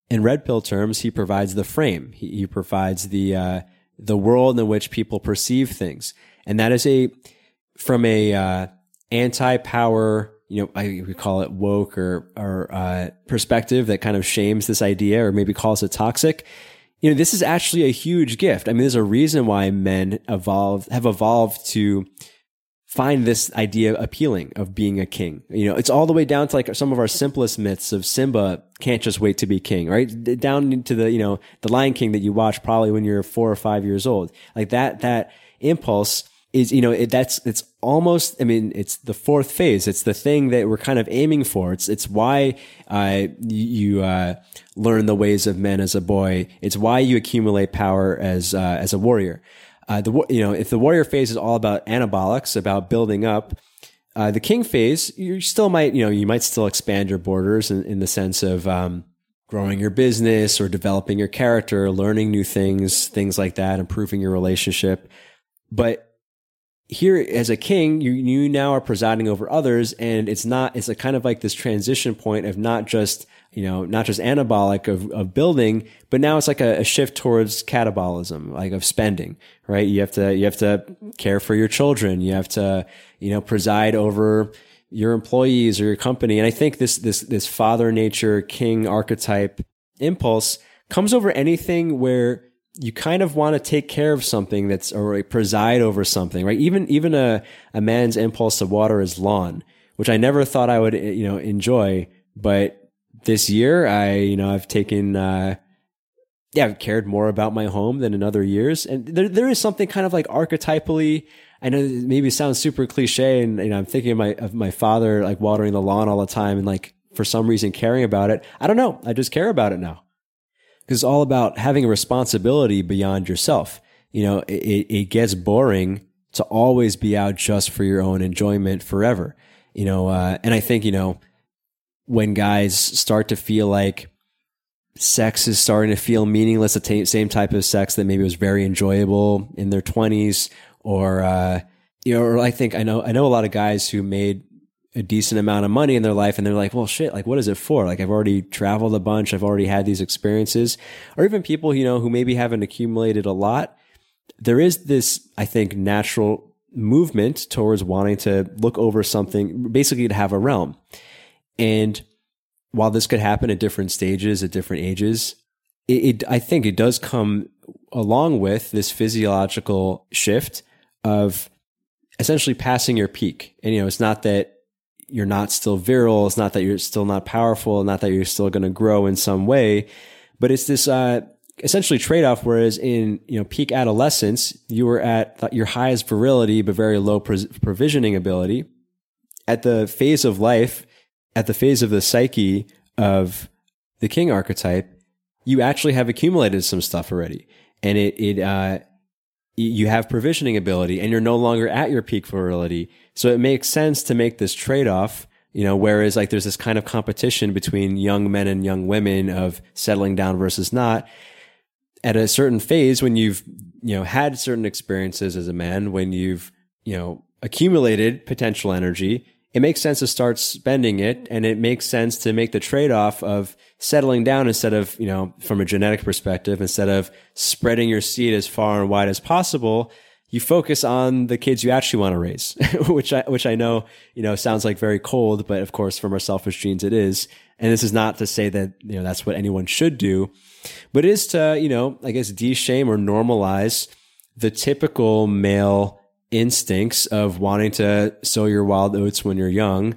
In red pill terms, he provides the frame. He, he provides the uh, the world in which people perceive things, and that is a from a uh, anti power. You know, I we call it woke or or uh, perspective that kind of shames this idea, or maybe calls it toxic you know, this is actually a huge gift. I mean, there's a reason why men evolved, have evolved to find this idea appealing of being a king. You know, it's all the way down to like some of our simplest myths of Simba can't just wait to be king, right? Down to the, you know, the Lion King that you watch probably when you're four or five years old. Like that, that impulse is, you know, it, that's, it's almost, I mean, it's the fourth phase. It's the thing that we're kind of aiming for. It's, it's why, uh, you, uh, learn the ways of men as a boy. It's why you accumulate power as, uh, as a warrior. Uh, the, you know, if the warrior phase is all about anabolics, about building up, uh, the king phase, you still might, you know, you might still expand your borders in, in the sense of, um, growing your business or developing your character, learning new things, things like that, improving your relationship. But here as a king, you you now are presiding over others, and it's not it's a kind of like this transition point of not just you know not just anabolic of, of building, but now it's like a, a shift towards catabolism, like of spending. Right? You have to you have to care for your children. You have to you know preside over your employees or your company. And I think this this this father nature king archetype impulse comes over anything where you kind of want to take care of something that's or preside over something, right? Even even a a man's impulse to water his lawn, which I never thought I would you know enjoy, but this year I you know I've taken uh, yeah I've cared more about my home than in other years, and there there is something kind of like archetypally. I know maybe sounds super cliche, and you know I'm thinking of my of my father like watering the lawn all the time, and like for some reason caring about it. I don't know. I just care about it now because it's all about having a responsibility beyond yourself. You know, it, it gets boring to always be out just for your own enjoyment forever. You know, uh, and I think, you know, when guys start to feel like sex is starting to feel meaningless, the same type of sex that maybe was very enjoyable in their 20s, or, uh, you know, or I think I know, I know a lot of guys who made a decent amount of money in their life and they're like, well, shit, like, what is it for? Like, I've already traveled a bunch. I've already had these experiences. Or even people, you know, who maybe haven't accumulated a lot. There is this, I think, natural movement towards wanting to look over something, basically to have a realm. And while this could happen at different stages, at different ages, it, it I think it does come along with this physiological shift of essentially passing your peak. And, you know, it's not that you're not still virile. It's not that you're still not powerful, not that you're still going to grow in some way, but it's this, uh, essentially trade off. Whereas in, you know, peak adolescence, you were at your highest virility, but very low provisioning ability. At the phase of life, at the phase of the psyche of the king archetype, you actually have accumulated some stuff already. And it, it, uh, you have provisioning ability and you're no longer at your peak virility. So it makes sense to make this trade off, you know, whereas like there's this kind of competition between young men and young women of settling down versus not. At a certain phase, when you've, you know, had certain experiences as a man, when you've, you know, accumulated potential energy, it makes sense to start spending it and it makes sense to make the trade-off of settling down instead of you know from a genetic perspective instead of spreading your seed as far and wide as possible you focus on the kids you actually want to raise which i which i know you know sounds like very cold but of course from our selfish genes it is. And this is not to say that you know that's what anyone should do but it is to you know i guess de-shame or normalize the typical male instincts of wanting to sow your wild oats when you're young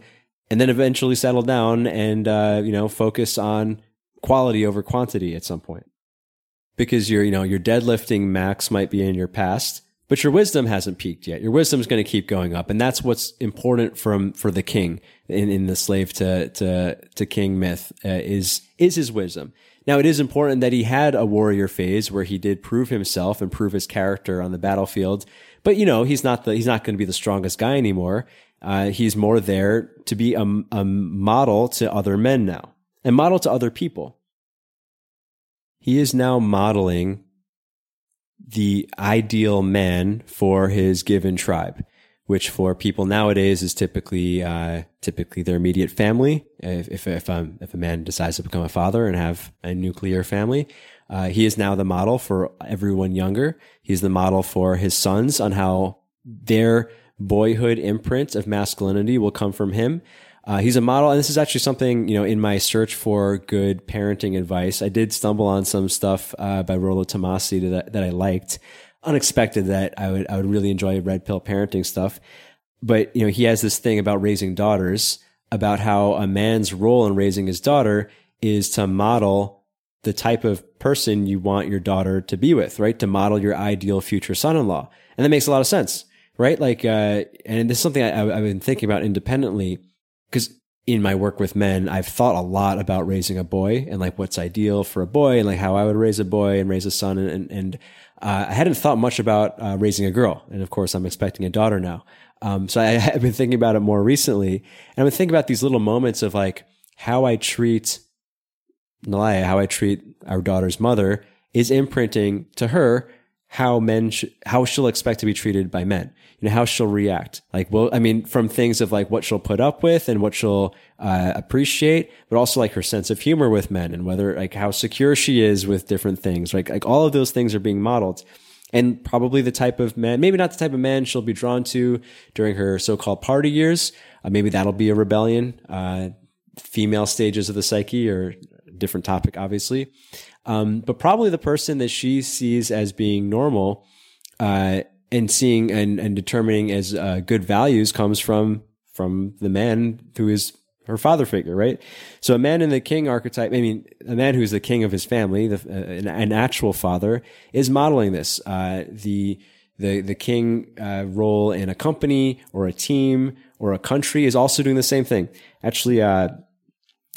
and then eventually settle down and uh, you know focus on quality over quantity at some point. Because your you know your deadlifting max might be in your past but your wisdom hasn't peaked yet. Your wisdom is going to keep going up and that's what's important from for the king in, in the slave to to to king myth uh, is is his wisdom. Now it is important that he had a warrior phase where he did prove himself and prove his character on the battlefield but you know, he's not the he's not going to be the strongest guy anymore. Uh, he's more there to be a, a model to other men now and model to other people. He is now modeling the ideal man for his given tribe, which for people nowadays is typically uh, typically their immediate family. If if if, um, if a man decides to become a father and have a nuclear family, uh, he is now the model for everyone younger. He's the model for his sons on how their boyhood imprint of masculinity will come from him. Uh, he's a model, and this is actually something you know in my search for good parenting advice. I did stumble on some stuff uh, by Rollo Tomassi that, that I liked. Unexpected that I would I would really enjoy red pill parenting stuff, but you know he has this thing about raising daughters, about how a man's role in raising his daughter is to model the type of person you want your daughter to be with, right? To model your ideal future son-in-law. And that makes a lot of sense, right? Like, uh, and this is something I, have been thinking about independently because in my work with men, I've thought a lot about raising a boy and like what's ideal for a boy and like how I would raise a boy and raise a son. And, and, and uh, I hadn't thought much about uh, raising a girl. And of course, I'm expecting a daughter now. Um, so I, have been thinking about it more recently. And I've been thinking about these little moments of like how I treat Nalaya, how I treat our daughter's mother, is imprinting to her how men, sh- how she'll expect to be treated by men. You know, how she'll react. Like, well, I mean, from things of like what she'll put up with and what she'll uh, appreciate, but also like her sense of humor with men and whether like how secure she is with different things. Like, like all of those things are being modeled. And probably the type of man, maybe not the type of man she'll be drawn to during her so-called party years. Uh, maybe that'll be a rebellion. Uh, female stages of the psyche or different topic, obviously. Um, but probably the person that she sees as being normal uh, and seeing and, and determining as uh, good values comes from from the man who is her father figure, right? So a man in the king archetype, I mean, a man who's the king of his family, the, uh, an, an, actual father, is modeling this. Uh, the the the king uh, role in a company or a team or a country is also doing the same thing. Actually, uh,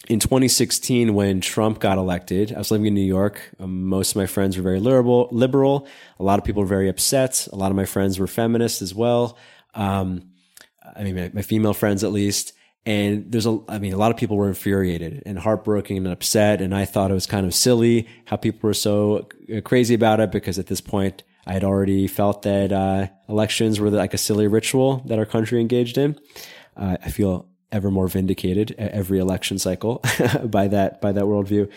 in 2016, when Trump got elected, I was living in New York. Um, most of my friends were very liberal, liberal. A lot of people were very upset. A lot of my friends were feminists as well. Um, I mean, my, my, female friends at least. And there's a, I mean, a lot of people were infuriated and heartbroken and upset. And I thought it was kind of silly how people were so uh, crazy about it because at this point, I had already felt that uh, elections were like a silly ritual that our country engaged in. Uh, I feel ever more vindicated every election cycle by that by that worldview.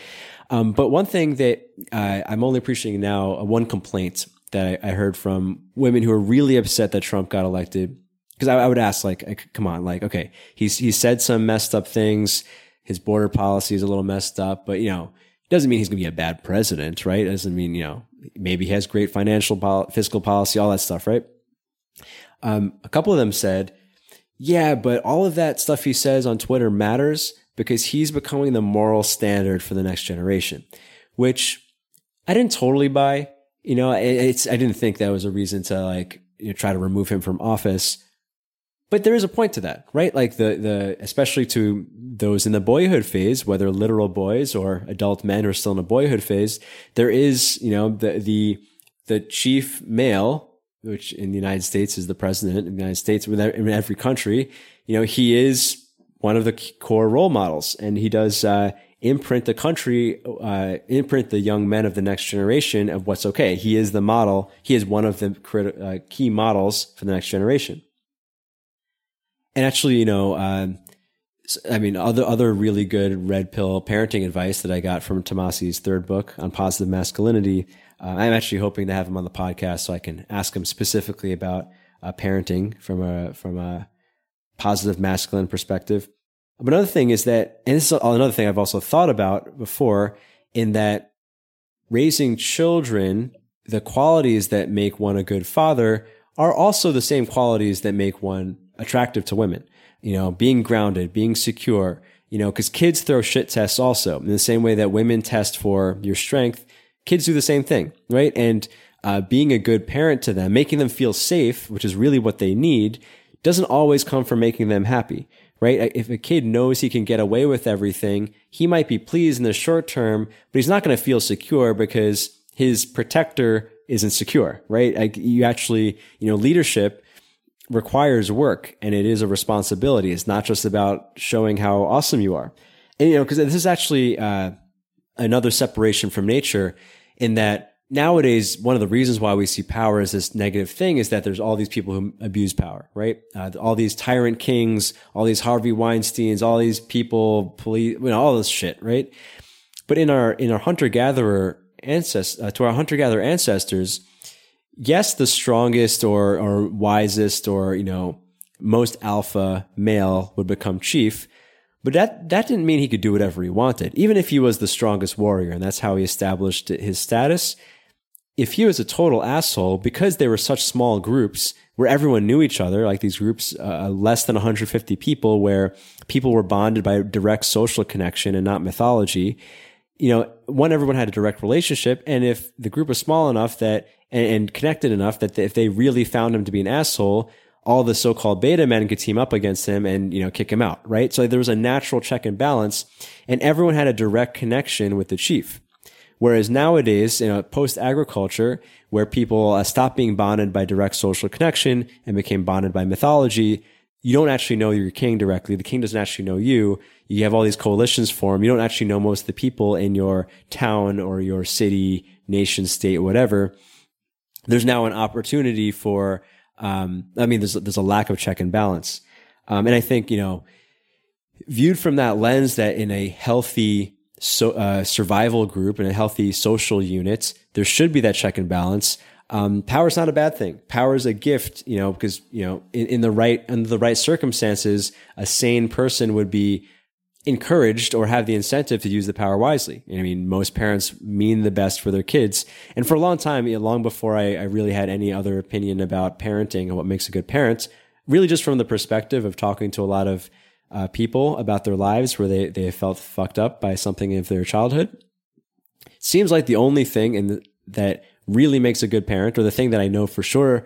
Um, but one thing that uh, I'm only appreciating now, uh, one complaint that I, I, heard from women who are really upset that Trump got elected, because I, I, would ask, like, come on, like, okay, he's he said some messed up things. His border policy is a little messed up, but you know, it doesn't mean he's going to be a bad president, right? Doesn't mean you know maybe he has great financial pol- fiscal policy, all that stuff, right? Um, a couple of them said, yeah, but all of that stuff he says on Twitter matters because he's becoming the moral standard for the next generation, which I didn't totally buy. You know, it's, I didn't think that was a reason to like, you know, try to remove him from office. But there is a point to that, right? Like the, the, especially to those in the boyhood phase, whether literal boys or adult men who are still in a boyhood phase, there is, you know, the, the, the chief male which in the United States is the president of the United States, in every country, you know, he is one of the core role models and he does, uh, imprint the country, uh, imprint the young men of the next generation of what's okay. He is the model. He is one of the crit- uh, key models for the next generation. And actually, you know, uh, I mean, other other really good red pill parenting advice that I got from Tomassi's third book on positive masculinity uh, I'm actually hoping to have him on the podcast so I can ask him specifically about uh, parenting from a from a positive masculine perspective. But another thing is that, and this is another thing I've also thought about before, in that raising children, the qualities that make one a good father are also the same qualities that make one attractive to women. You know, being grounded, being secure, you know, because kids throw shit tests also in the same way that women test for your strength kids do the same thing, right? And uh, being a good parent to them, making them feel safe, which is really what they need, doesn't always come from making them happy, right? If a kid knows he can get away with everything, he might be pleased in the short term, but he's not going to feel secure because his protector isn't secure, right? Like you actually, you know, leadership requires work and it is a responsibility. It's not just about showing how awesome you are. And, you know, because this is actually, uh, another separation from nature in that nowadays one of the reasons why we see power as this negative thing is that there's all these people who abuse power right? Uh, all these tyrant kings all these harvey weinsteins all these people police you know all this shit right? But in our in our hunter gatherer ancestors uh, to our hunter gatherer ancestors yes the strongest or or wisest or you know most alpha male would become chief but that, that didn't mean he could do whatever he wanted. Even if he was the strongest warrior and that's how he established his status, if he was a total asshole, because they were such small groups where everyone knew each other, like these groups, uh, less than 150 people, where people were bonded by direct social connection and not mythology, you know, one, everyone had a direct relationship. And if the group was small enough that, and, and connected enough that if they really found him to be an asshole, all the so-called beta men could team up against him and, you know, kick him out, right? So there was a natural check and balance and everyone had a direct connection with the chief. Whereas nowadays, you know, post agriculture, where people uh, stopped being bonded by direct social connection and became bonded by mythology, you don't actually know your king directly. The king doesn't actually know you. You have all these coalitions form. You don't actually know most of the people in your town or your city, nation, state, whatever. There's now an opportunity for um, I mean, there's there's a lack of check and balance, um, and I think you know, viewed from that lens, that in a healthy so, uh, survival group and a healthy social unit, there should be that check and balance. Um, power is not a bad thing. Power is a gift, you know, because you know, in, in the right under the right circumstances, a sane person would be encouraged or have the incentive to use the power wisely. I mean, most parents mean the best for their kids. And for a long time, long before I, I, really had any other opinion about parenting and what makes a good parent, really just from the perspective of talking to a lot of uh, people about their lives where they, they felt fucked up by something of their childhood. It seems like the only thing in the, that really makes a good parent, or the thing that I know for sure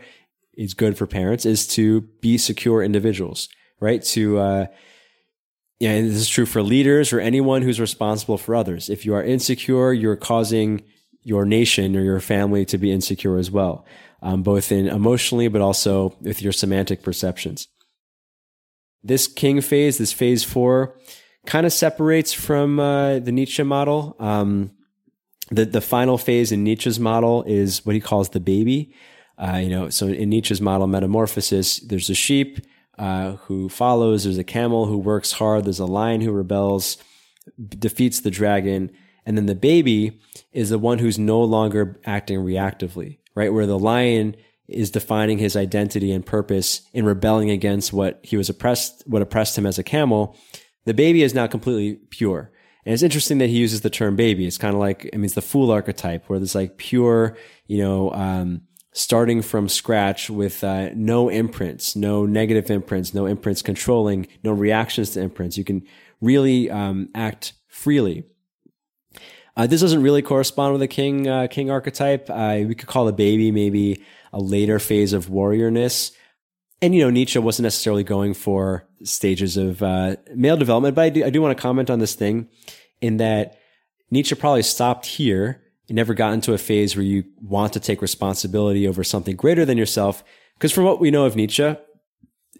is good for parents, is to be secure individuals, right? To, uh, yeah, and this is true for leaders or anyone who's responsible for others. If you are insecure, you're causing your nation or your family to be insecure as well, um, both in emotionally, but also with your semantic perceptions. This king phase, this phase four, kind of separates from uh, the Nietzsche model. Um, the the final phase in Nietzsche's model is what he calls the baby. Uh, you know, so in Nietzsche's model, metamorphosis, there's a sheep, uh, who follows. There's a camel who works hard. There's a lion who rebels, defeats the dragon. And then the baby is the one who's no longer acting reactively, right? Where the lion is defining his identity and purpose in rebelling against what he was oppressed, what oppressed him as a camel. The baby is now completely pure. And it's interesting that he uses the term baby. It's kind of like, I mean, it's the fool archetype where there's like pure, you know, um, starting from scratch with uh, no imprints, no negative imprints, no imprints controlling, no reactions to imprints. You can really um, act freely. Uh, this doesn't really correspond with the king uh, king archetype. Uh, we could call the baby maybe a later phase of warriorness. And you know, Nietzsche wasn't necessarily going for stages of uh, male development, but I do, I do want to comment on this thing in that Nietzsche probably stopped here and never got into a phase where you want to take responsibility over something greater than yourself. Because from what we know of Nietzsche,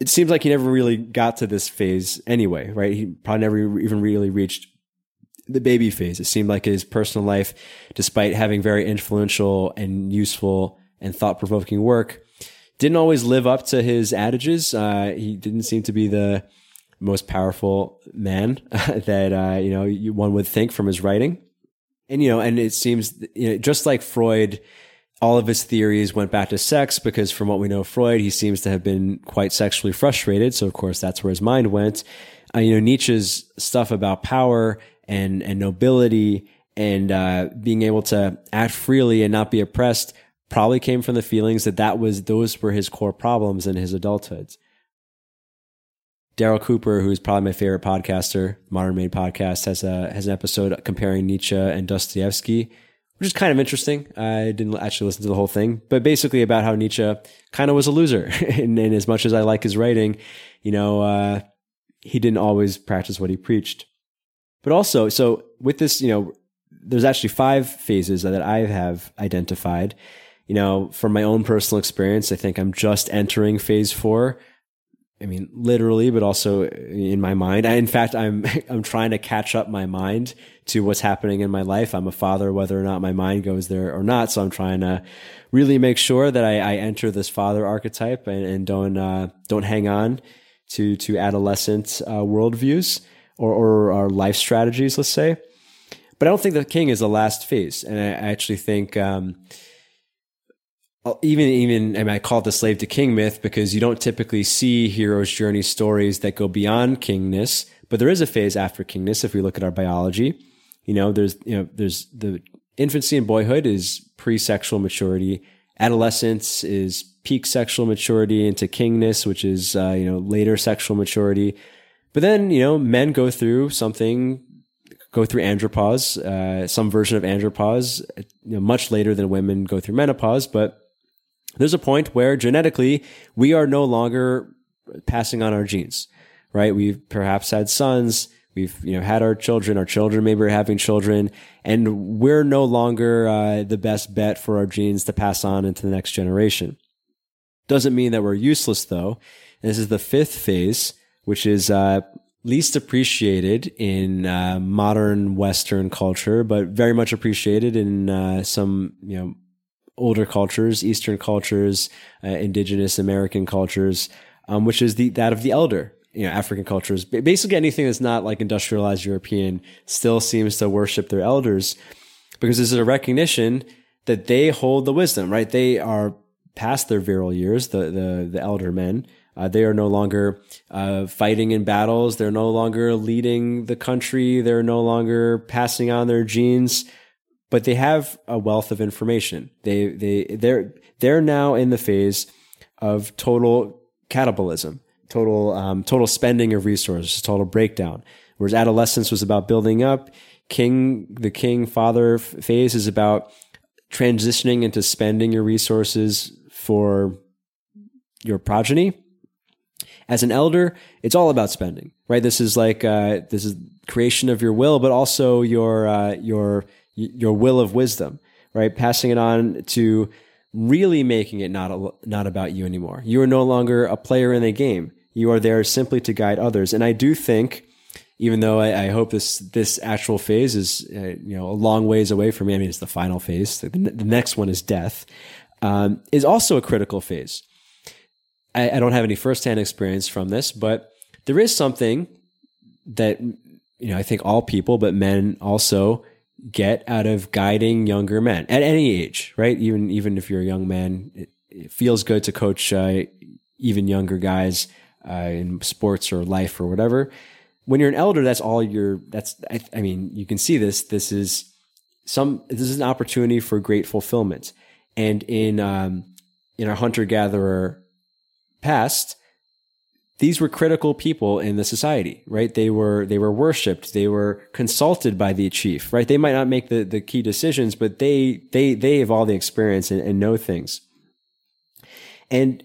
it seems like he never really got to this phase anyway, right? He probably never even really reached the baby phase. It seemed like his personal life, despite having very influential and useful and thought provoking work, didn't always live up to his adages. Uh, he didn't seem to be the most powerful man that uh, you know one would think from his writing. And you know, and it seems you know, just like Freud, all of his theories went back to sex because, from what we know, of Freud he seems to have been quite sexually frustrated. So of course, that's where his mind went. Uh, you know, Nietzsche's stuff about power and and nobility and uh, being able to act freely and not be oppressed probably came from the feelings that that was those were his core problems in his adulthood. Daryl Cooper, who's probably my favorite podcaster, Martyr Made Podcast, has a has an episode comparing Nietzsche and Dostoevsky, which is kind of interesting. I didn't actually listen to the whole thing, but basically about how Nietzsche kind of was a loser, and, and, as much as I like his writing, you know, uh, he didn't always practice what he preached. But also, so with this, you know, there's actually five phases that I have identified. You know, from my own personal experience, I think I'm just entering phase four. I mean, literally, but also in my mind. in fact, I'm I'm trying to catch up my mind to what's happening in my life. I'm a father, whether or not my mind goes there or not. So I'm trying to really make sure that I, I enter this father archetype and, and don't uh, don't hang on to to adolescent uh, worldviews or, or our life strategies, let's say. But I don't think the king is the last phase, and I actually think um, even even I, I call it the slave to king myth because you don't typically see hero's journey stories that go beyond kingness, but there is a phase after kingness if we look at our biology. You know, there's you know there's the infancy and boyhood is pre-sexual maturity. Adolescence is peak sexual maturity into kingness, which is uh, you know later sexual maturity. But then, you know, men go through something, go through andropause, uh, some version of andropause, you know, much later than women go through menopause. But there's a point where genetically we are no longer passing on our genes, right? We've perhaps had sons. We've, you know, had our children, our children maybe are having children, and we're no longer uh, the best bet for our genes to pass on into the next generation. Doesn't mean that we're useless though. And this is the fifth phase, which is uh, least appreciated in uh, modern Western culture, but very much appreciated in uh, some you know older cultures, Eastern cultures, uh, Indigenous American cultures, um, which is the that of the elder. You know, African cultures, basically anything that's not like industrialized European, still seems to worship their elders because there's a recognition that they hold the wisdom. Right? They are past their virile years, the the the elder men uh, they are no longer uh, fighting in battles. They're no longer leading the country. They're no longer passing on their genes, but they have a wealth of information. They they they're they're now in the phase of total catabolism, total um, total spending of resources, total breakdown. Whereas adolescence was about building up. King the king father phase is about transitioning into spending your resources for your progeny as an elder, it's all about spending, right? This is like uh, this is creation of your will, but also your uh, your your will of wisdom, right? Passing it on to really making it not not about you anymore. You are no longer a player in a game. You are there simply to guide others. And I do think, even though I, I hope this this actual phase is uh, you know a long ways away from me. I mean, it's the final phase. The, the next one is death. Um, is also a critical phase I, I don't have any firsthand experience from this, but there is something that you know I think all people, but men also get out of guiding younger men at any age, right? Even even if you're a young man, it, it feels good to coach uh, even younger guys uh, in sports or life or whatever. When you're an elder, that's all you're. That's I, I mean, you can see this. This is some. This is an opportunity for great fulfillment, and in um, in our hunter gatherer past, these were critical people in the society, right? They were they were worshipped, they were consulted by the chief, right? They might not make the, the key decisions, but they they they have all the experience and, and know things. And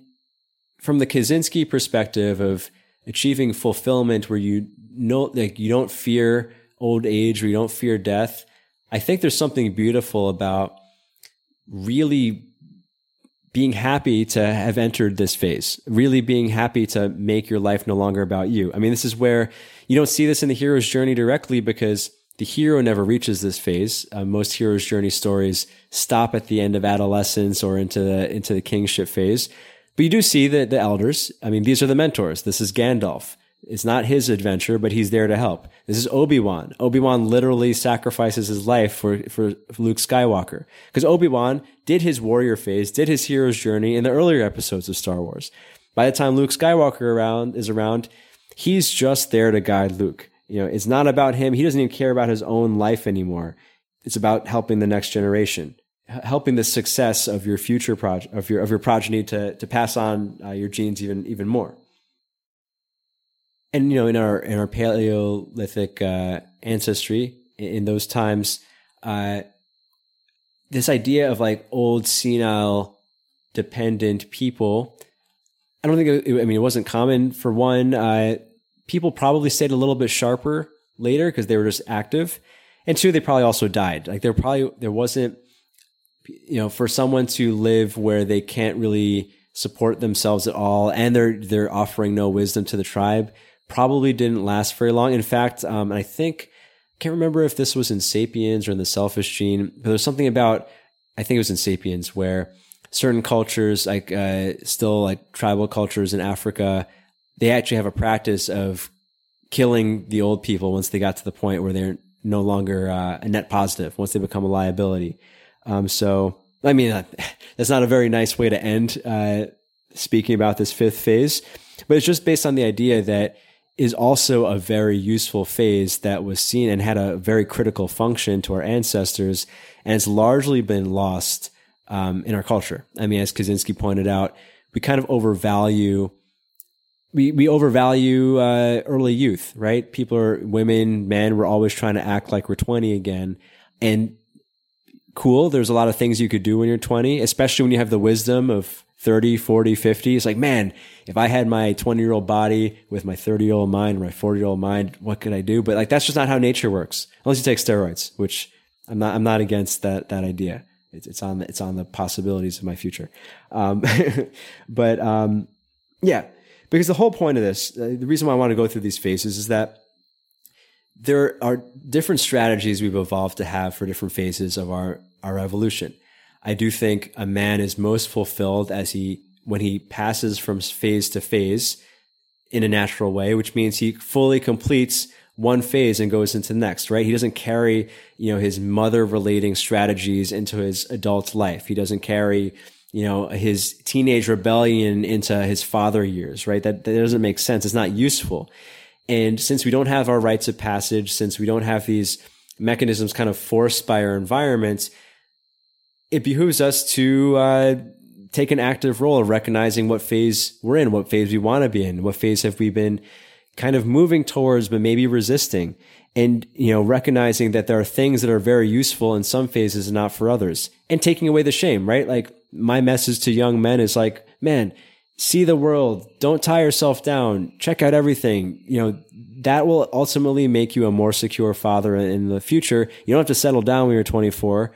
from the Kaczynski perspective of achieving fulfillment where you know like you don't fear old age or you don't fear death, I think there's something beautiful about really being happy to have entered this phase, really being happy to make your life no longer about you. I mean, this is where you don't see this in the hero's journey directly because the hero never reaches this phase. Uh, most hero's journey stories stop at the end of adolescence or into the into the kingship phase. But you do see the the elders. I mean, these are the mentors. This is Gandalf. It's not his adventure, but he's there to help. This is Obi-Wan. Obi-Wan literally sacrifices his life for, for Luke Skywalker. Because Obi-Wan did his warrior phase, did his hero's journey in the earlier episodes of Star Wars. By the time Luke Skywalker around is around, he's just there to guide Luke. You know, it's not about him. He doesn't even care about his own life anymore. It's about helping the next generation, helping the success of your future project, of your, of your progeny to, to pass on uh, your genes even, even more and you know in our in our paleolithic uh, ancestry in those times uh, this idea of like old senile dependent people i don't think it, i mean it wasn't common for one. Uh, people probably stayed a little bit sharper later because they were just active. And two they probably also died. Like there probably there wasn't you know for someone to live where they can't really support themselves at all and they're they're offering no wisdom to the tribe probably didn't last very long. In fact, um, I think I can't remember if this was in Sapiens or in the Selfish Gene, but there's something about I think it was in Sapiens where certain cultures, like uh, still like tribal cultures in Africa, they actually have a practice of killing the old people once they got to the point where they're no longer uh, a net positive once they become a liability. Um, so, I mean, uh, that's not a very nice way to end uh, speaking about this fifth phase, but it's just based on the idea that is also a very useful phase that was seen and had a very critical function to our ancestors, and it's largely been lost um, in our culture. I mean, as Kaczynski pointed out, we kind of overvalue we we overvalue uh, early youth, right? People are women, men. We're always trying to act like we're twenty again, and cool. There's a lot of things you could do when you're 20, especially when you have the wisdom of 30, 40, 50. It's like, man, if I had my 20 year old body with my 30 year old mind, my 40 year old mind, what could I do? But like, that's just not how nature works. Unless you take steroids, which I'm not, I'm not against that, that idea. It's, it's on, it's on the possibilities of my future. Um, but, um, yeah, because the whole point of this, uh, the reason why I want to go through these phases is that there are different strategies we've evolved to have for different phases of our, our evolution. I do think a man is most fulfilled as he when he passes from phase to phase in a natural way, which means he fully completes one phase and goes into the next, right? He doesn't carry, you know, his mother relating strategies into his adult life. He doesn't carry, you know, his teenage rebellion into his father years, right? That, that doesn't make sense. It's not useful. And since we don't have our rites of passage, since we don't have these mechanisms kind of forced by our environment, it behooves us to uh, take an active role of recognizing what phase we're in, what phase we want to be in, what phase have we been kind of moving towards, but maybe resisting. And, you know, recognizing that there are things that are very useful in some phases and not for others and taking away the shame, right? Like my message to young men is like, man, see the world. Don't tie yourself down. Check out everything. You know, that will ultimately make you a more secure father in the future. You don't have to settle down when you're 24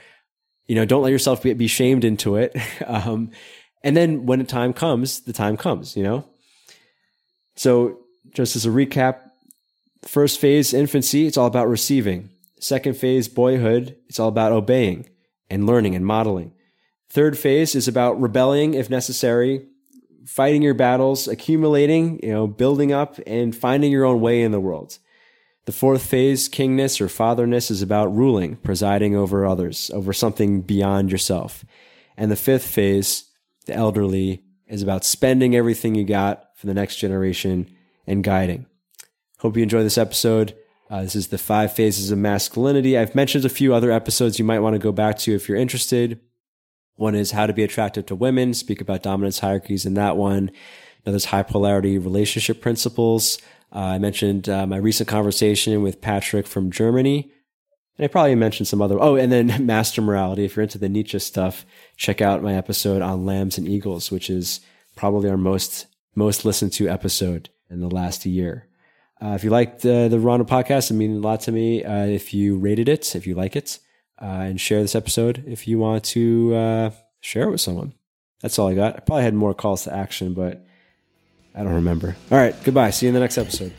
you know, don't let yourself be, be shamed into it. um, and then when the time comes, the time comes, you know? So just as a recap, first phase, infancy, it's all about receiving. Second phase, boyhood, it's all about obeying and learning and modeling. Third phase is about rebelling if necessary fighting your battles, accumulating, you know, building up and finding your own way in the world. The fourth phase, kingness or fatherness, is about ruling, presiding over others, over something beyond yourself. And the fifth phase, the elderly, is about spending everything you got for the next generation and guiding. Hope you enjoy this episode. Uh, this is the five phases of masculinity. I've mentioned a few other episodes you might want to go back to if you're interested. One is how to be attractive to women, speak about dominance hierarchies in that one. Another's high polarity relationship principles. Uh, I mentioned uh, my recent conversation with Patrick from Germany. And I probably mentioned some other. Oh, and then master morality. If you're into the Nietzsche stuff, check out my episode on lambs and eagles, which is probably our most most listened to episode in the last year. Uh, if you liked the the Ruwando podcast, it means a lot to me. Uh, if you rated it, if you like it, uh, and share this episode if you want to uh, share it with someone. That's all I got. I probably had more calls to action, but I don't remember. All right, goodbye. See you in the next episode.